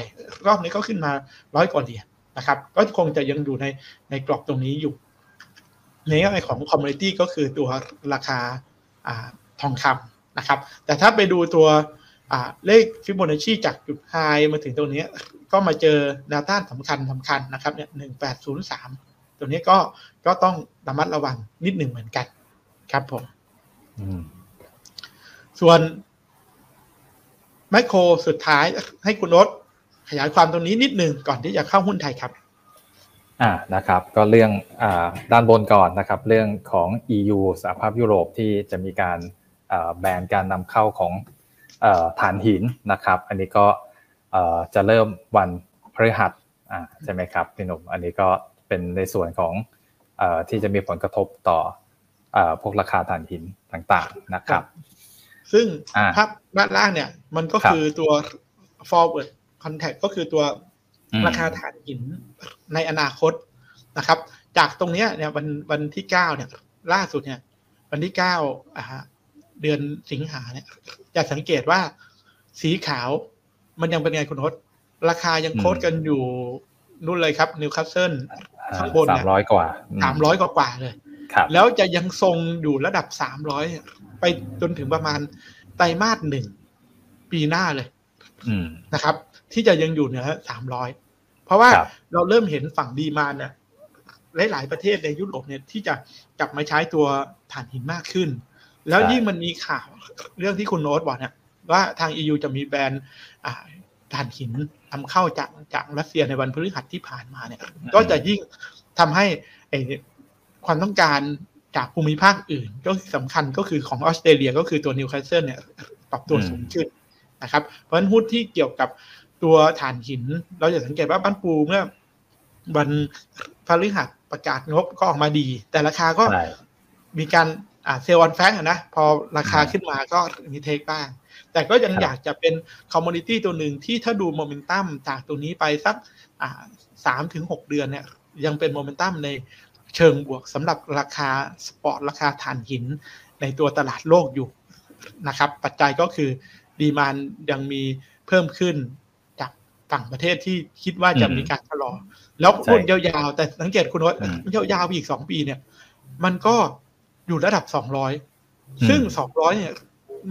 A: รอบนี้ก็ขึ้นมาร้อยกว่าเหรียญนะครับ ก็คงจะยังอยู่ในในกรอบตรงนี้อยู่ ในแง่ของ commodity ก็คือตัวราคาอ่าทองคำนะครับ แต่ถ้าไปดูตัวเลขฟิโบนัชชีจากจุด high มาถึงตรงนี้ก็มาเจอแนวต้านสำคัญสำคัญนะครับเนี่ยหนึ่งแปดศูนย์สามตัวนี้ก็ก็ต้องระมัดระวังนิดหนึ่งเหมือนกัน ครับผมส่วน ไมโครสุดท้ายให้คุณนศขยายความตรงนี้นิดหนึ่งก่อนที่จะเข้าหุ้นไทยครับ
B: อ่านะครับ ก็เรื่องอ่าด้านบนก่อนนะครับ เรื่องของ EU สหภาพยุโรปที่จะมีการแบนการนำเข้าของฐานหินนะครับ อันนี้ก็จะเริ่มวันพฤหัสใช่ไหมครับพี่หนุ่มอันนี้ก็เป็นในส่วนของที่จะมีผลกระทบต่อพวกราคาถ่านหินต่างๆนะครับ
A: ซึ่งภาพด้านล่างเนี่ย มันก็คือตัว forward contact ก็คือตัวราคาถ่านหินในอนาคตนะครับ จากตรงนี้เนี่ยวันวันที่เก้าเนี่ย ล่าสุดเนี่ย วันที่เก้าเดือนสิงหาเนี่ยจะสังเกตว่าสีขาวมันยังเป็นไงคุณทศราคายังโคตรกันอยู่นู่นเลยครับนิวคาสเซิล
B: ข้างบนสามร้อยกว่า
A: สามร้อยกว่าเลย แล้วจะยังทรงอยู่ระดับสามร้อยไปจนถึงประมาณไตรมาสหนึ่งปีหน้าเลยนะครับ ที่จะยังอยู่เหนือสามร้อยเพราะว่าเราเริ่มเห็นฝั่งดีมาเนี่ยหลาย ๆ ประเทศในยุโรปเนี่ยที่จะกลับมาใช้ตัวถ่านหินมากขึ้น แล้วยิ่งมันมีข่าวเรื่องที่คุณโน้ตบอกเนี่ยว่าทาง EU จะมี ban ถ่านหินนำเข้าจากจากรัสเซียในวันพฤหัสที่ผ่านมาเนี่ย ก็จะยิ่งทำให้ ความต้องการจากภูมิภาคอื่น ก็สำคัญก็คือของออสเตรเลียก็คือตัวนิวคาสเซิลเนี่ยปรับตัวสูงขึ้นนะครับ เพราะฉะนั้นหุ้นที่เกี่ยวกับตัวถ่านหิน เราจะสังเกตว่าบ้านปูเมื่อวันพฤหัสประกาศงบก็ออกมาดี แต่ราคาก็มีการอ่า sell on fact นะพอราคาขึ้นมาก็มี take บ้าง แต่ก็ยังอยากจะเป็น commodity ตัวหนึ่งที่ถ้าดูโมเมนตัมจากตัวนี้ไปสักอ่าสามถึงหกเดือนเนี่ยยังเป็นโมเมนตัมใน เชิงบวกสำหรับราคา spot ราคาถ่านหินในตัวตลาดโลกอยู่นะครับ ปัจจัยก็คือดีมานยังมีเพิ่มขึ้นจากต่างประเทศที่คิดว่าจะมีการชะลอ แล้วหุ้นยาวๆ แต่สังเกตคุณว่ายาวๆอีกสองปีเนี่ย มันก็อยู่ระดับสองร้อยซึ่งสองร้อยเนี่ย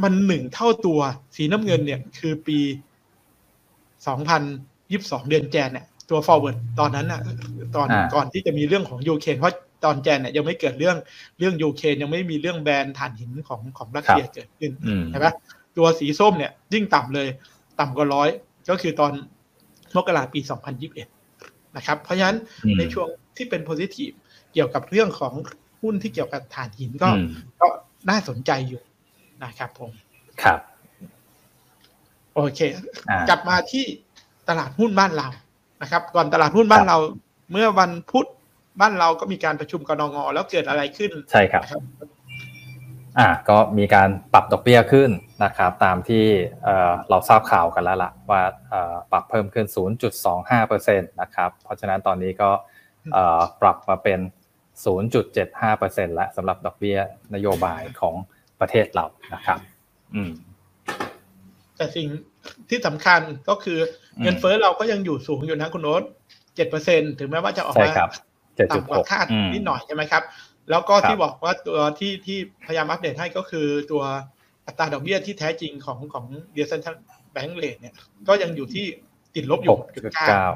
A: มันหนึ่งเท่าตัวสีน้ำเงินเนี่ย คือปีสองพันยิบสองเดือนแจนเนี่ย ตัว forward ตอนนั้นน่ะตอนก่อนที่จะมีเรื่องของยูเครนเพราะตอนแจนเนี่ยยังไม่เกิดเรื่องเรื่องยูเครนยังไม่มีเรื่องแบนถ่านหินของของรัสเซียเกิดขึ้นใช่ไหมตัวสีส้มเนี่ยยิ่งต่ำเลยต่ำกว่าร้อยก็คือตอนมกราปี 2021 นะครับ เพราะฉะนั้นในช่วงที่เป็น positive เกี่ยวกับเรื่องของหุ้นที่เกี่ยวกับถ่านหินก็ก็น่าสนใจอยู่นะครับผม
B: ครับ
A: โอเค กลับมาที่ตลาดหุ้นบ้านเรา นะครับ ก่อนตลาดหุ้นบ้านเราเมื่อวันพุธบ้านเราก็มีการประชุมกรงงแล้วเกิดอะไรขึ้น
B: ใช่ครับอ่าก็มีการปรับดอกเบี้ยขึ้นนะครับ ตามที่เราทราบข่าวกันแล้วล่ะว่าปรับเพิ่มขึ้น 0.25%นะครับ เพราะฉะนั้นตอนนี้ก็ปรับมาเป็น 0.75%แล้วสำหรับดอกเบี้ยนโยบายของประเทศเรานะครับ อืม
A: แต่สิ่ง ที่สำคัญก็คือเงินเฟ้อเราก็ยังอยู่สูงอยู่นะคุณโน้ตเจ็ดเปอร์เซ็นถึงแม้ว่าจะออกมาต่ำกว่าคาดนิดหน่อยใช่ไหมครับ แล้วก็ที่บอกว่าตัวที่ที่พยายามอัปเดตให้ก็คือตัวอัตราดอกเบี้ยที่แท้จริงของของ real central bank rate เนี่ย ก็ยังอยู่ที่ติดลบอยู่จุดเก้า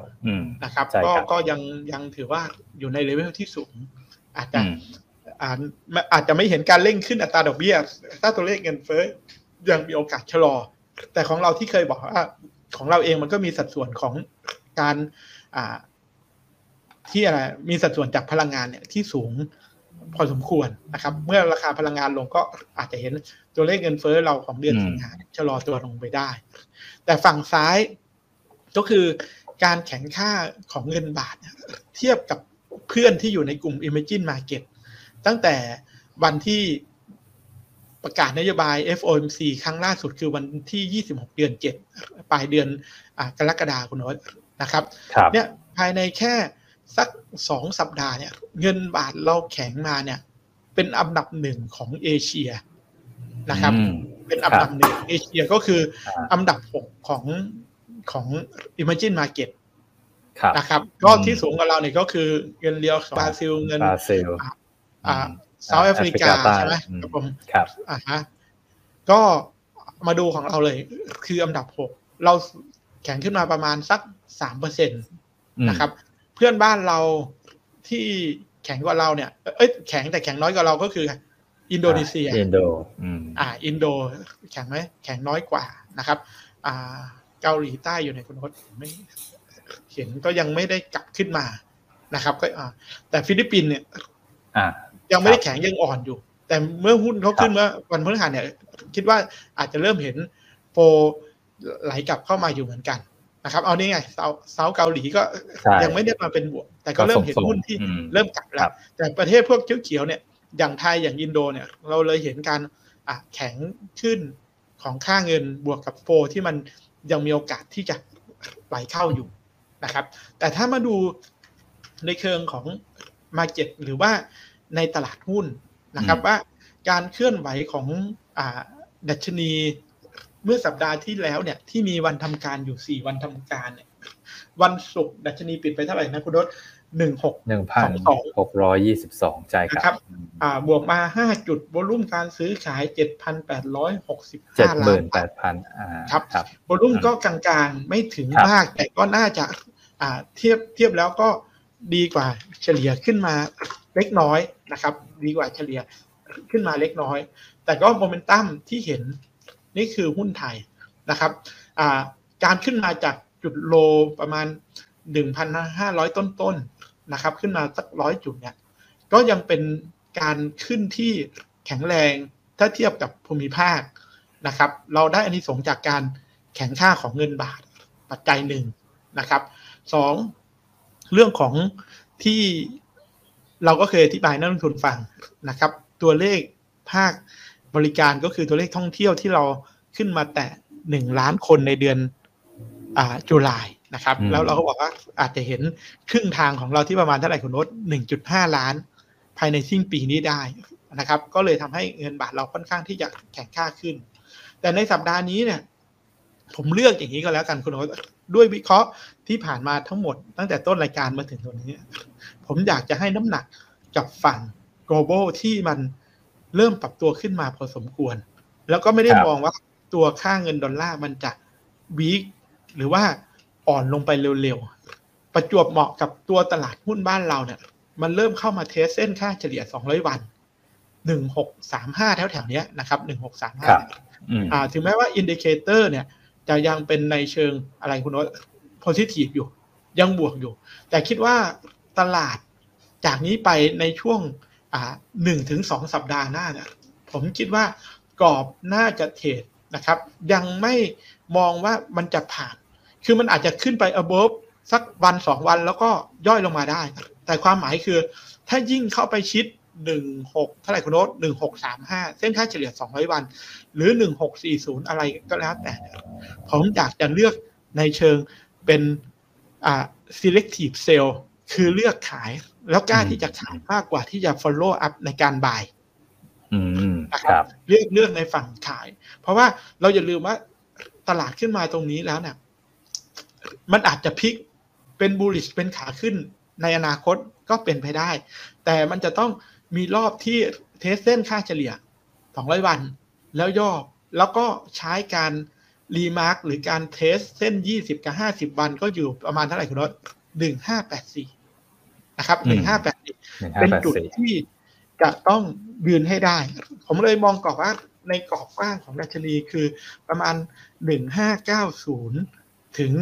A: นะครับ ก็ก็ยังยังถือว่าอยู่ในเลเวลที่สูง อาจจะอาจจะไม่เห็นการเร่งขึ้นอัตราดอกเบี้ยถ้าตัวเลขเงินเฟ้อยังมีโอกาสชะลอ แต่ของเราที่เคยบอกว่าของเราเองมันก็มีสัดส่วนของการอ่า ที่อะไรมีสัดส่วนจากพลังงานเนี่ยที่สูงพอสมควรนะครับ เมื่อราคาพลังงานลงก็อาจจะเห็นตัวเลขเงินเฟ้อเราของเดือนสิงหาชะลอตัวลงไปได้ แต่ฝั่งซ้ายก็คือการแข่งค่าของเงินบาท เทียบกับเพื่อนที่อยู่ในกลุ่ม Imagine Market ตั้งแต่วันที่ ประกาศนโยบาย FOMC ครั้งล่าสุดคือวันที่ 26 เดือน 7 ปลายเดือนอกรกฎาคมนะครับเนี่ยภายในแค่สักสองสัปดาห์เนี่ยเงินบาทเราแข็งมาเนี่ยเป็นอันดับหนึ่งของเอเชียนะครับ เป็นอันดับหนึ่งเอเชียก็คืออันดับหกของของ Imagine Market นะครับ ก็ที่สูงกว่าเราเนี่ยก็คือเงินเรียลบราซิลเงิน
B: บราซิล
A: อ่า South Africa ใช่ไหมครับผม
B: ครับ
A: อ่าฮะก็มาดูของเราเลย คืออันดับหกเราแข็งขึ้นมาประมาณสักสามเปอร์เซ็นตนะครับ เพื่อนบ้านเราที่แข็งกว่าเราเนี่ย เอ้ยแข็งแต่แข็งน้อยกว่าเราก็คือ อินโดนีเซีย
B: อินโด
A: อ่า อินโดแข็งไหมแข็งน้อยกว่านะครับ อ่า เกาหลีใต้อยู่ในคุณพจน์ไม่เห็นก็ยังไม่ได้กลับขึ้นมานะครับ ก็อ่าแต่ฟิลิปปินส์เนี่ย
B: อ่า
A: ยังไม่ได้แข็งยังอ่อนอยู่ แต่เมื่อหุ้นเขาขึ้นเมื่อวันพฤหัสเนี่ย คิดว่าอาจจะเริ่มเห็น flow ไหลกลับเข้ามาอยู่เหมือนกันนะครับ เอานี่ไงเซาเซาเกาหลีก็ยังไม่ได้มาเป็นบวก แต่ก็เริ่มเห็นหุ้นที่เริ่มกลับแล้ว แต่ประเทศพวกเขียวๆเนี่ยอย่างไทยอย่างอินโดเนี่ย เราเลยเห็นการแข็งขึ้นของค่าเงินบวกกับ flow ที่มันยังมีโอกาสที่จะไหลเข้าอยู่นะครับ แต่ถ้ามาดูในเชิงของมาเก็ตหรือว่า ในตลาดหุ้นนะครับว่าการเคลื่อนไหวของอดัชนีเมื่อสัปดาห์ที่แล้วเนี่ยที่มีวันทำการอยู่สี่วันทำการเนี่ยวันศุกร์ดัชนีปิดไปเท่าไหร่นะคุณรถหนึ่งหก
B: หนึ่งพันหกร้อยยี่สิบสองใจ
A: ครับอ่าบวกมาห้าจุดวอลุ่มการซื้อขายเจ็ดพันแปดร้อยหกสิบ
B: ห้าล้านแปดพัน
A: ครับวอลุ่มก็กลางๆไม่ถึงมาก แต่ก็น่าจะอ่าเทียบเทียบแล้วก็ดีกว่าเฉลี่ยขึ้นมา เล็กน้อยนะครับดีกว่าเฉลี่ยขึ้นมาเล็กน้อย แต่ก็โมเมนตัมที่เห็นนี่คือหุ้นไทยนะครับการขึ้นมาจากจุดโลประมาณ 1,500 ต้นๆนนะครับ ขึ้นมาสักร้อยจุดเนี่ยก็ยังเป็นการขึ้นที่แข็งแรงถ้าเทียบกับภูมิภาคนะครับ เราได้อันนี้สงจากการแข็งค่าของเงินบาทปัจจัยหนึ่งนะครับสองเรื่องของที่ เราก็เคยอธิบายนักลงทุนฟังนะครับ ตัวเลขภาคบริการก็คือตัวเลขท่องเที่ยวที่เราขึ้นมาแตะหนึ่งล้านคนในเดือนอ่าจุลายนะครับ แล้วเราก็บอกว่าอาจจะเห็นครึ่งทางของเราที่ประมาณเท่าไหร่คุณโน้ตหนึ่งจุดห้าล้าน ภายในสิ้นปีนี้ได้นะครับ ก็เลยทำให้เงินบาทเราค่อนข้างที่จะแข็งค่าขึ้น แต่ในสัปดาห์นี้เนี่ย ผมเลือกอย่างนี้ก็แล้วกันคุณโน้ต ด้วยวิเคราะห์ที่ผ่านมาทั้งหมดตั้งแต่ต้นรายการมาถึงตรงนี้ ผมอยากจะให้น้ำหนักกับฝั่ง global ที่มันเริ่มปรับตัวขึ้นมาพอสมควร แล้วก็ไม่ได้
B: ครับ
A: มองว่าตัวค่าเงินดอลลาร์มันจะweak หรือว่าอ่อนลงไปเร็วๆ ประจวบเหมาะกับตัวตลาดหุ้นบ้านเราเนี่ย มันเริ่มเข้ามา test เส้นค่าเฉลี่ย 200 วัน 1635 แถวๆเนี้ยนะครับ 1635
B: ครับอืม
A: อ่าถึงแม้ว่า indicator เนี่ย จะยังเป็นในเชิงอะไรคุณโน้ต positive อยู่ ยังบวกอยู่ แต่คิดว่าตลาดจากนี้ไปในช่วงหนึ่งถึงสองสัปดาห์หน้าเนี่ยผมคิดว่ากรอบน่าจะเทรดนะครับ ยังไม่มองว่ามันจะผ่าน คือมันอาจจะขึ้นไป above สักวันสองวันแล้วก็ย่อยลงมาได้ แต่ความหมายคือ ถ้ายิ่งเข้าไปชิด หนึ่งหกเท่าไหร่คุณโน้ตหนึ่งหกสามห้าเส้นค่าเฉลี่ยสองร้อยวัน หรือหนึ่งหกสี่ศูนย์อะไรก็แล้วแต่ ผมอยากจะเลือกในเชิงเป็นอ่า selective sell คือเลือกขาย แล้วกล้า
B: อืม
A: ที่จะขายมากกว่าที่จะ follow up ในการ buy
B: อืม
A: นะค
B: รับ ครับ
A: เลือกเลือกในฝั่งขาย เพราะว่าเราอย่าลืมว่าตลาดขึ้นมาตรงนี้แล้วเนี่ยมันอาจจะพลิกเป็น bullish เป็นขาขึ้นในอนาคตก็เป็นไปได้ แต่มันจะต้อง มีรอบที่ test เส้นค่าเฉลี่ย 200 วัน แล้วย่อแล้วก็ใช้การ remark หรือการ test เส้น 20 กับ 50 วันก็อยู่ประมาณเท่าไหร่คุณรถ1584 นะครับ
B: อืม
A: 1584 เป็นจุด
B: 1584
A: ที่จะต้องยืนให้ได้ ผมเลยมองกรอบว่าในกรอบกว้างของดัชนีคือประมาณ 1590 ถึง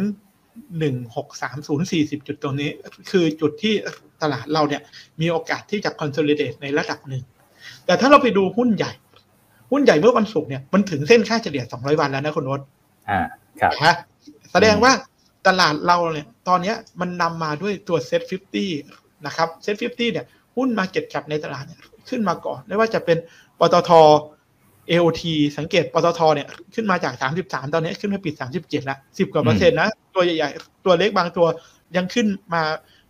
A: 1630 40 จุดตรงนี้ คือจุดที่ ตลาดเราเนี่ยมีโอกาสที่จะ consolidate ในระดับหนึ่ง แต่ถ้าเราไปดูหุ้นใหญ่ หุ้นใหญ่เมื่อวันศุกร์เนี่ยมันถึงเส้นค่าเฉลี่ย 200 วันแล้วนะคุณโนต
B: อ่าครับ
A: นะแสดงว่าตลาดเราเนี่ยตอนเนี้ยมันนำมาด้วยตัว SET50 นะครับ SET50 เนี่ยหุ้น market cap ในตลาดเนี่ยขึ้นมาก่อน ไม่ว่าจะเป็นปตท AOT สังเกตปตทเนี่ยขึ้นมาจาก 33 ตอนนี้ขึ้นมาปิด 37 แล้ว 10 กว่าเปอร์เซ็นต์นะ ตัวใหญ่ๆ ตัวเล็กบางตัวยังขึ้นมา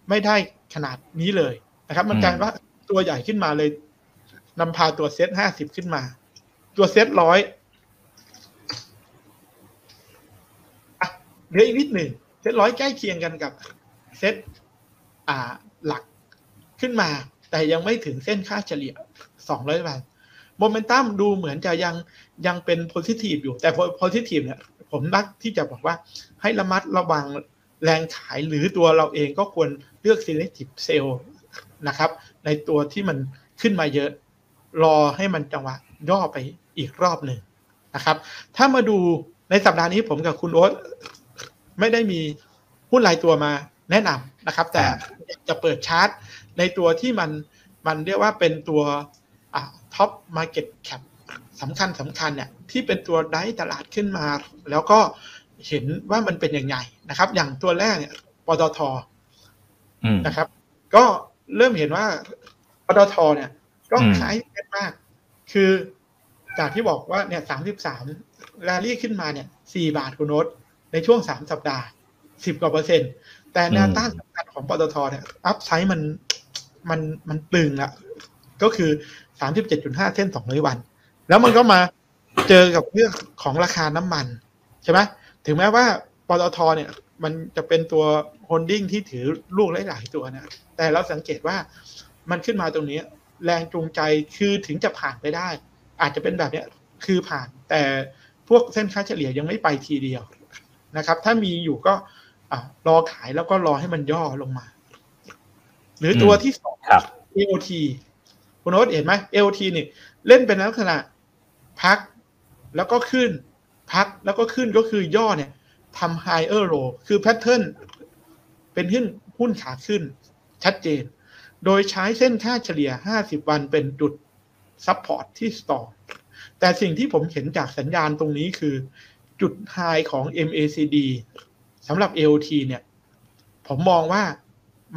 A: ไม่ได้ขนาดนี้เลยนะครับ มันกลายเป็นว่าตัวใหญ่ขึ้นมาเลยนำพาตัว SET50 ขึ้นมา ตัวเซ็ตร้อยเหลืออีกนิดหนึ่งเซตร้อยใกล้เคียงกันกับเซตอ่าหลักขึ้นมา แต่ยังไม่ถึงเส้นค่าเฉลี่ย200วันโมเมนตัมดูเหมือนจะยังยังเป็น positive อยู่ แต่ positive เนี่ยผมอยากที่จะบอกว่าให้ระมัดระวังแรงขายหรือตัวเราเองก็ควรเลือก selective sell นะครับ ในตัวที่มันขึ้นมาเยอะ รอให้มันจังหวะย่อไปอีกรอบหนึ่งนะครับ ถ้ามาดูในสัปดาห์นี้ผมกับคุณโอ๊ตไม่ได้มีหุ้นรายตัวมาแนะนำนะครับ แต่จะเปิดชาร์ตในตัวที่มันมันเรียกว่าเป็นตัว top market cap สำคัญสำคัญเนี่ยที่เป็นตัวได้ตลาดขึ้นมา แล้วก็เห็นว่ามันเป็นยังไงนะครับ อย่างตัวแรกเนี่ยปตท นะครับ ก็เริ่มเห็นว่าปตทเนี่ยก็
B: อืม
A: คล้ายกันมาก คือจากที่บอกว่าเนี่ยสามสิบสามแรลลี่ขึ้นมาเนี่ยสี่บาทคุณโน้ตในช่วงสามสัปดาห์สิบกว่าเปอร์เซ็นต์ แต่แนวต้านสำคัญของปตทเนี่ยอัพไซด์มันมันมันตึงละก็คือสามสิบเจ็ดจุดห้าเส้นสองร้อยวัน แล้วมันก็มาเจอกับเรื่องของราคาน้ำมัน ใช่ไหมถึงแม้ว่าปตทเนี่ย มันจะเป็นตัว holding ที่ถือลูกหลาย ๆ ตัวนะ แต่เราสังเกตว่ามันขึ้นมาตรงนี้ แรงจูงใจคือถึงจะผ่านไปได้ อาจจะเป็นแบบเนี้ยคือผ่าน แต่พวกเส้นค่าเฉลี่ยยังไม่ไปทีเดียวนะครับ ถ้ามีอยู่ก็อ่ารอขายแล้วก็รอให้มันย่อลงมา หรือตัวที่สอง
B: ครับ
A: AOT คุณโน้ตเห็นไหม AOT นี่เล่นเป็นลักษณะพักแล้วก็ขึ้น พักแล้วก็ขึ้นก็คือย่อเนี่ย ทำ higher low คือ pattern เป็นหุ้นหุ้นขาขึ้น ชัดเจน โดยใช้เส้นค่าเฉลี่ย 50 วันเป็นจุด support ที่ strong แต่สิ่งที่ผมเห็นจากสัญญาณตรงนี้คือ จุด high ของ MACD สำหรับ AOT เนี่ย ผมมองว่า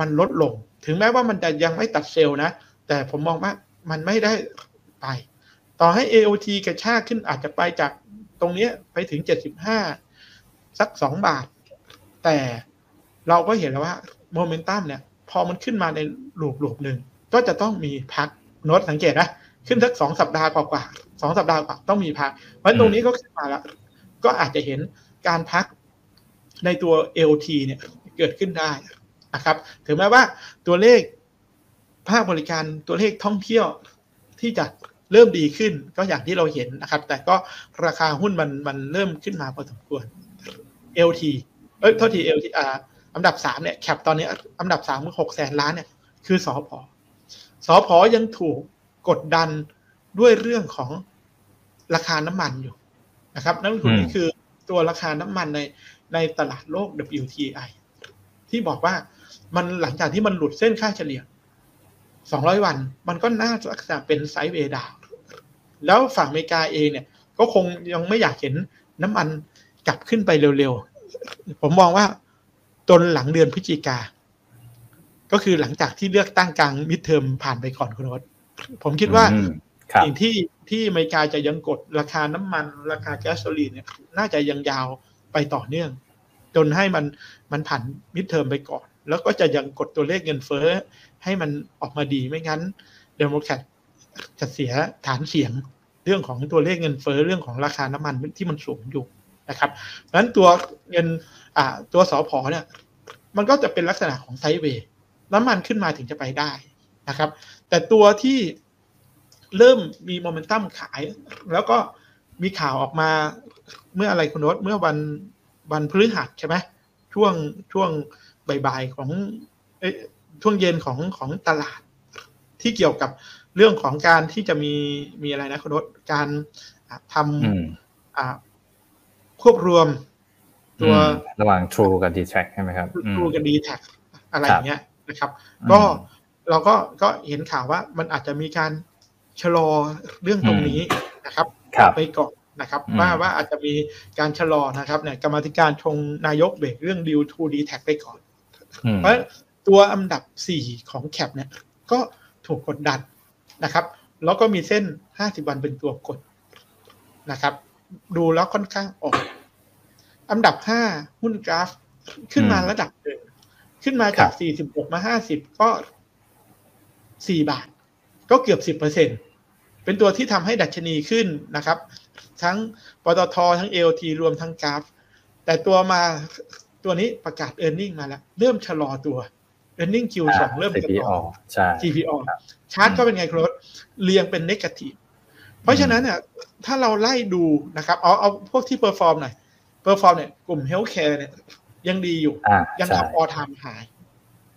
A: มันลดลง ถึงแม้ว่ามันจะยังไม่ตัดเซลล์นะ แต่ผมมองว่ามันไม่ได้ไป ต่อให้ AOT กระชากขึ้นอาจจะไปจากตรงนี้ไปถึง 75 สัก2บาท แต่เราก็เห็นแล้วว่าโมเมนตัมเนี่ยพอมันขึ้นมาในหลูปลูปหนึ่งก็จะต้องมีพักโน้ตสังเกตนะขึ้นสักสองสัปดาห์กว่าๆสองสัปดาห์กว่าต้องมีพักเพราะตรงนี้ก็ขึ้นมาแล้ว ก็อาจจะเห็นการพักในตัว LT เนี่ยเกิดขึ้นได้นะครับ ถึงแม้ว่าตัวเลขภาคบริการตัวเลขท่องเที่ยวที่จะเริ่มดีขึ้นก็อย่างที่เราเห็นนะครับ แต่ก็ราคาหุ้นมันมันเริ่มขึ้นมาพอสมควร LT เอ้ยโทษที LT อ่าอันดับสามเนี่ยแคปตอนนี้อันดับสามคือหกแสนล้านเนี่ยคือสอพอสอพอยังถูกกดดันด้วยเรื่องของราคาน้ำมันอยู่นะครับนั่นคือนี่คือตัวราคาน้ำมันในในตลาดโลก WTI ที่บอกว่ามันหลังจากที่มันหลุดเส้นค่าเฉลี่ย 200 วัน มันก็น่าจะเป็นไซด์เวดาว แล้วฝั่งอเมริกาเองเนี่ย ก็คงยังไม่อยากเห็นน้ำมัน กลับขึ้นไปเร็วๆ ผมมองว่าจนหลังเดือนพฤศจิกา ก็คือหลังจากที่เลือกตั้งกลาง midterm ผ่านไปก่อนคุณวัฒผมคิดว่าสิ่งที่ที่อเมริกาจะยังกดราคาน้ำมัน ราคาแก๊สโซลีนเนี่ย น่าจะยังยาวไปต่อเนื่อง จนให้มันมันผ่าน midterm ไปก่อน แล้วก็จะยังกดตัวเลขเงินเฟ้อ ให้มันออกมาดีไม่งั้นเดโมแครตจะเสียฐานเสียง เรื่องของตัวเลขเงินเฟ้อเรื่องของราคาน้ำมันที่มันสูงอยู่ นะครับดังนั้นตัวเงินอ่าตัวสอพอเนี่ยมันก็จะเป็นลักษณะของไซด์เวย์น้ำมันขึ้นมาถึงจะไปได้นะครับ แต่ตัวที่เริ่มมีโมเมนตัมขาย แล้วก็มีข่าวออกมาเมื่ออะไรคุณรถเมื่อวันวันพฤหัสใช่ไหมช่วงช่วงบ่ายๆของช่วงเย็นของของตลาดที่เกี่ยวกับเรื่องของการที่จะมีมีอะไรนะคุณรถการทำ ควบรวม
B: ตัวระหว่าง True กับ d t แทใช่ไหมครับ
A: True กับ d t แทอะไรอย่างเงี้ยนะครับ ก็เราก็ก็เห็นข่าวว่ามันอาจจะมีการชะลอเรื่องตรงนี้นะครับไปก่อนนะครับว่าว่าอาจจะมีการชะลอนะครับเนี่ยกรรมธิการชงนายกเบรกเรื่องดิวทูดีแท็ไปก่อน เพราะตัวอันดับสี่ของแคปเนี่ยก็ถูกกดดันนะครับ แล้วก็มีเส้นห้าสิบวันเป็นตัวกดนะครับ ดูแล้วค่อนข้างออกอันดับห้าหุ้นกราฟ ขึ้นมาระดับหนึ่งขึ้นมาจากสี่สิบหกมาห้าสิบก็สี่บาท ก็เกือบสิบเปอร์เซ็นเป็นตัวที่ทำให้ดัชนีขึ้นนะครับ ทั้งปตททั้งเอลทีรวมทั้งกราฟ แต่ตัวมาตัวนี้ประกาศเออร์เน็งมาแล้ว เริ่มชะลอตัวearning Q สองเริ่มชะลอ
B: ใช่
A: GPO chart ก็เป็นไงครับเรียงเป็น negative เพราะฉะนั้นเนี่ยถ้าเราไล่ดูนะครับ เอาเอาพวกที่ perform หน่อย perform เนี่ยกลุ่ม healthcare เนี่ยยังดีอยู่ ยังทำ all time high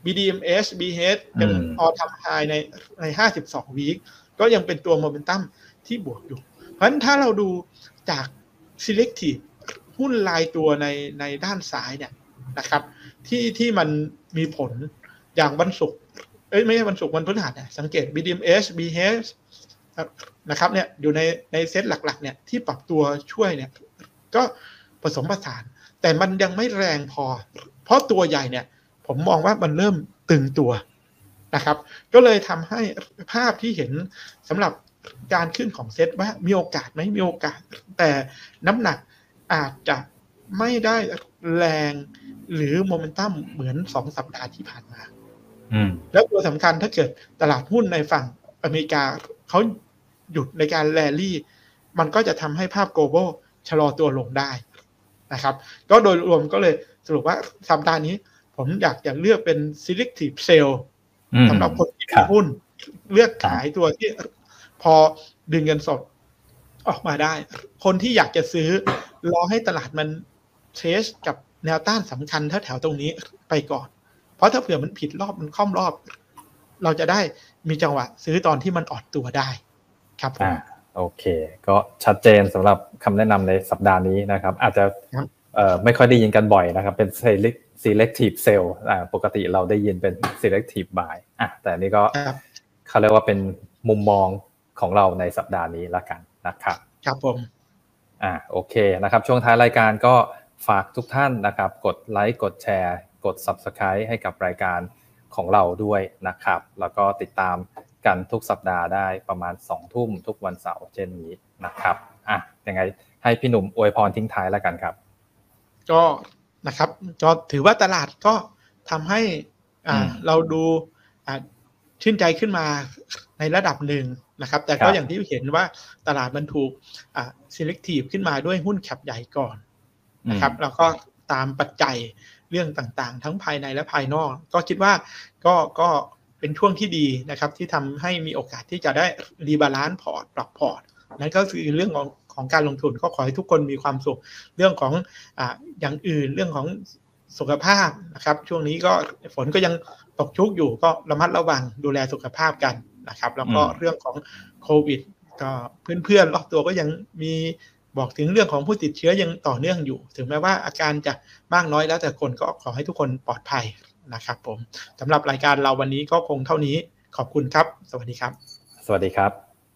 A: BDMs BH เป็นออทามไฮในในห้าสิบสอง week ก็ยังเป็นตัวโมเมนตัมที่บวกอยู่ เพราะฉะนั้นถ้าเราดูจาก selective หุ้นรายตัวในในด้านซ้ายเนี่ยนะครับ ที่ที่มันมีผลอย่างวันศุกร์เอ้ยไม่ใช่วันศุกร์วันพฤหัสเนี่ยสังเกต BDMs BH นะครับเนี่ยอยู่ในในเซตหลักๆเนี่ยที่ปรับตัวช่วยเนี่ยก็ผสมผสาน แต่มันยังไม่แรงพอ เพราะตัวใหญ่เนี่ย ผมมองว่ามันเริ่มตึงตัวนะครับ ก็เลยทำให้ภาพที่เห็นสำหรับการขึ้นของเซตว่ามีโอกาสไหมมีโอกาส แต่น้ำหนักอาจจะไม่ได้แรงหรือโมเมนตัมเหมือนสองสัปดาห์ที่ผ่านมาแล้วตัวสำคัญถ้าเกิดตลาดหุ้นในฝั่งอเมริกาเขา หยุดในการแลลี่ มันก็จะทำให้ภาพโกลบอลชะลอตัวลงได้นะครับ ก็โดยรวมก็เลยสรุปว่าสัปดาห์นี้ ผมอยากจะเลือกเป็น selective sell สำหรับคนที่มีหุ้น เลือกขายตัวที่พอดึงเงินสดออกมาได้ คนที่อยากจะซื้อ รอให้ตลาดมันเทสกับแนวต้านสำคัญแถวๆตรงนี้ไปก่อน เพราะถ้าเผื่อมันผิดรอบมันค่อมรอบ เราจะได้มีจังหวะซื้อตอนที่มันออดตัวได้ ครับผม
B: โอเค ก็ชัดเจนสำหรับคำแนะนำในสัปดาห์นี้นะครับ อาจจะไม่ค่อยได้ยินกันบ่อยนะครับ เป็น selective sell ปกติเราได้ยินเป็น selective buy อะแต่นี่ก็เขาเรียกว่าเป็นมุมมองของเราในสัปดาห์นี้ละกันนะครับ
A: ครับผม
B: อ่าโอเคนะครับ ช่วงท้ายรายการก็ฝากทุกท่านนะครับ กดไลค์กดแชร์ กด Subscribe ให้กับรายการของเราด้วยนะครับ แล้วก็ติดตาม กันทุกสัปดาห์ได้ประมาณ2ทุ่มทุกวันเสาร์เช่นนี้นะครับอะยังไงให้พี่หนุ่มอวยพรทิ้งท้ายแล้วกันครับ
A: ก็นะครับ ก็ถือว่าตลาดก็ทำให้อ่าเราดูอ่าชื่นใจขึ้นมาในระดับหนึ่งนะครับ แต่ก็อย่างที่เห็นว่าตลาดมันถูกอ่า selective ขึ้นมาด้วยหุ้น cap ใหญ่ก่อนนะครับ แล้วก็ตามปัจจัยเรื่องต่างๆ ทั้งภายในและภายนอก ก็คิดว่าก็ก็ เป็นช่วงที่ดีนะครับที่ทำให้มีโอกาสที่จะได้ rebalance port ปรับ portนั่นก็คือเรื่องของของการลงทุนก็ขอให้ทุกคนมีความสุข เรื่องของอ่าอย่างอื่นเรื่องของสุขภาพนะครับ ช่วงนี้ก็ฝนก็ยังตกชุกอยู่ก็ระมัดระวังดูแลสุขภาพกันนะครับ แล้วก็เรื่องของโควิดก็เพื่อนๆรอบตัวก็ยังมีบอกถึงเรื่องของผู้ติดเชื้อยังต่อเนื่องอยู่ ถึงแม้ว่าอาการจะมากน้อยแล้วแต่คนก็ขอให้ทุกคนปลอดภัย นะครับผมสำหรับรายการเราวันนี้ก็คงเท่านี้ขอบคุณครับ สวัสดีครับ
B: สวัสดีครับ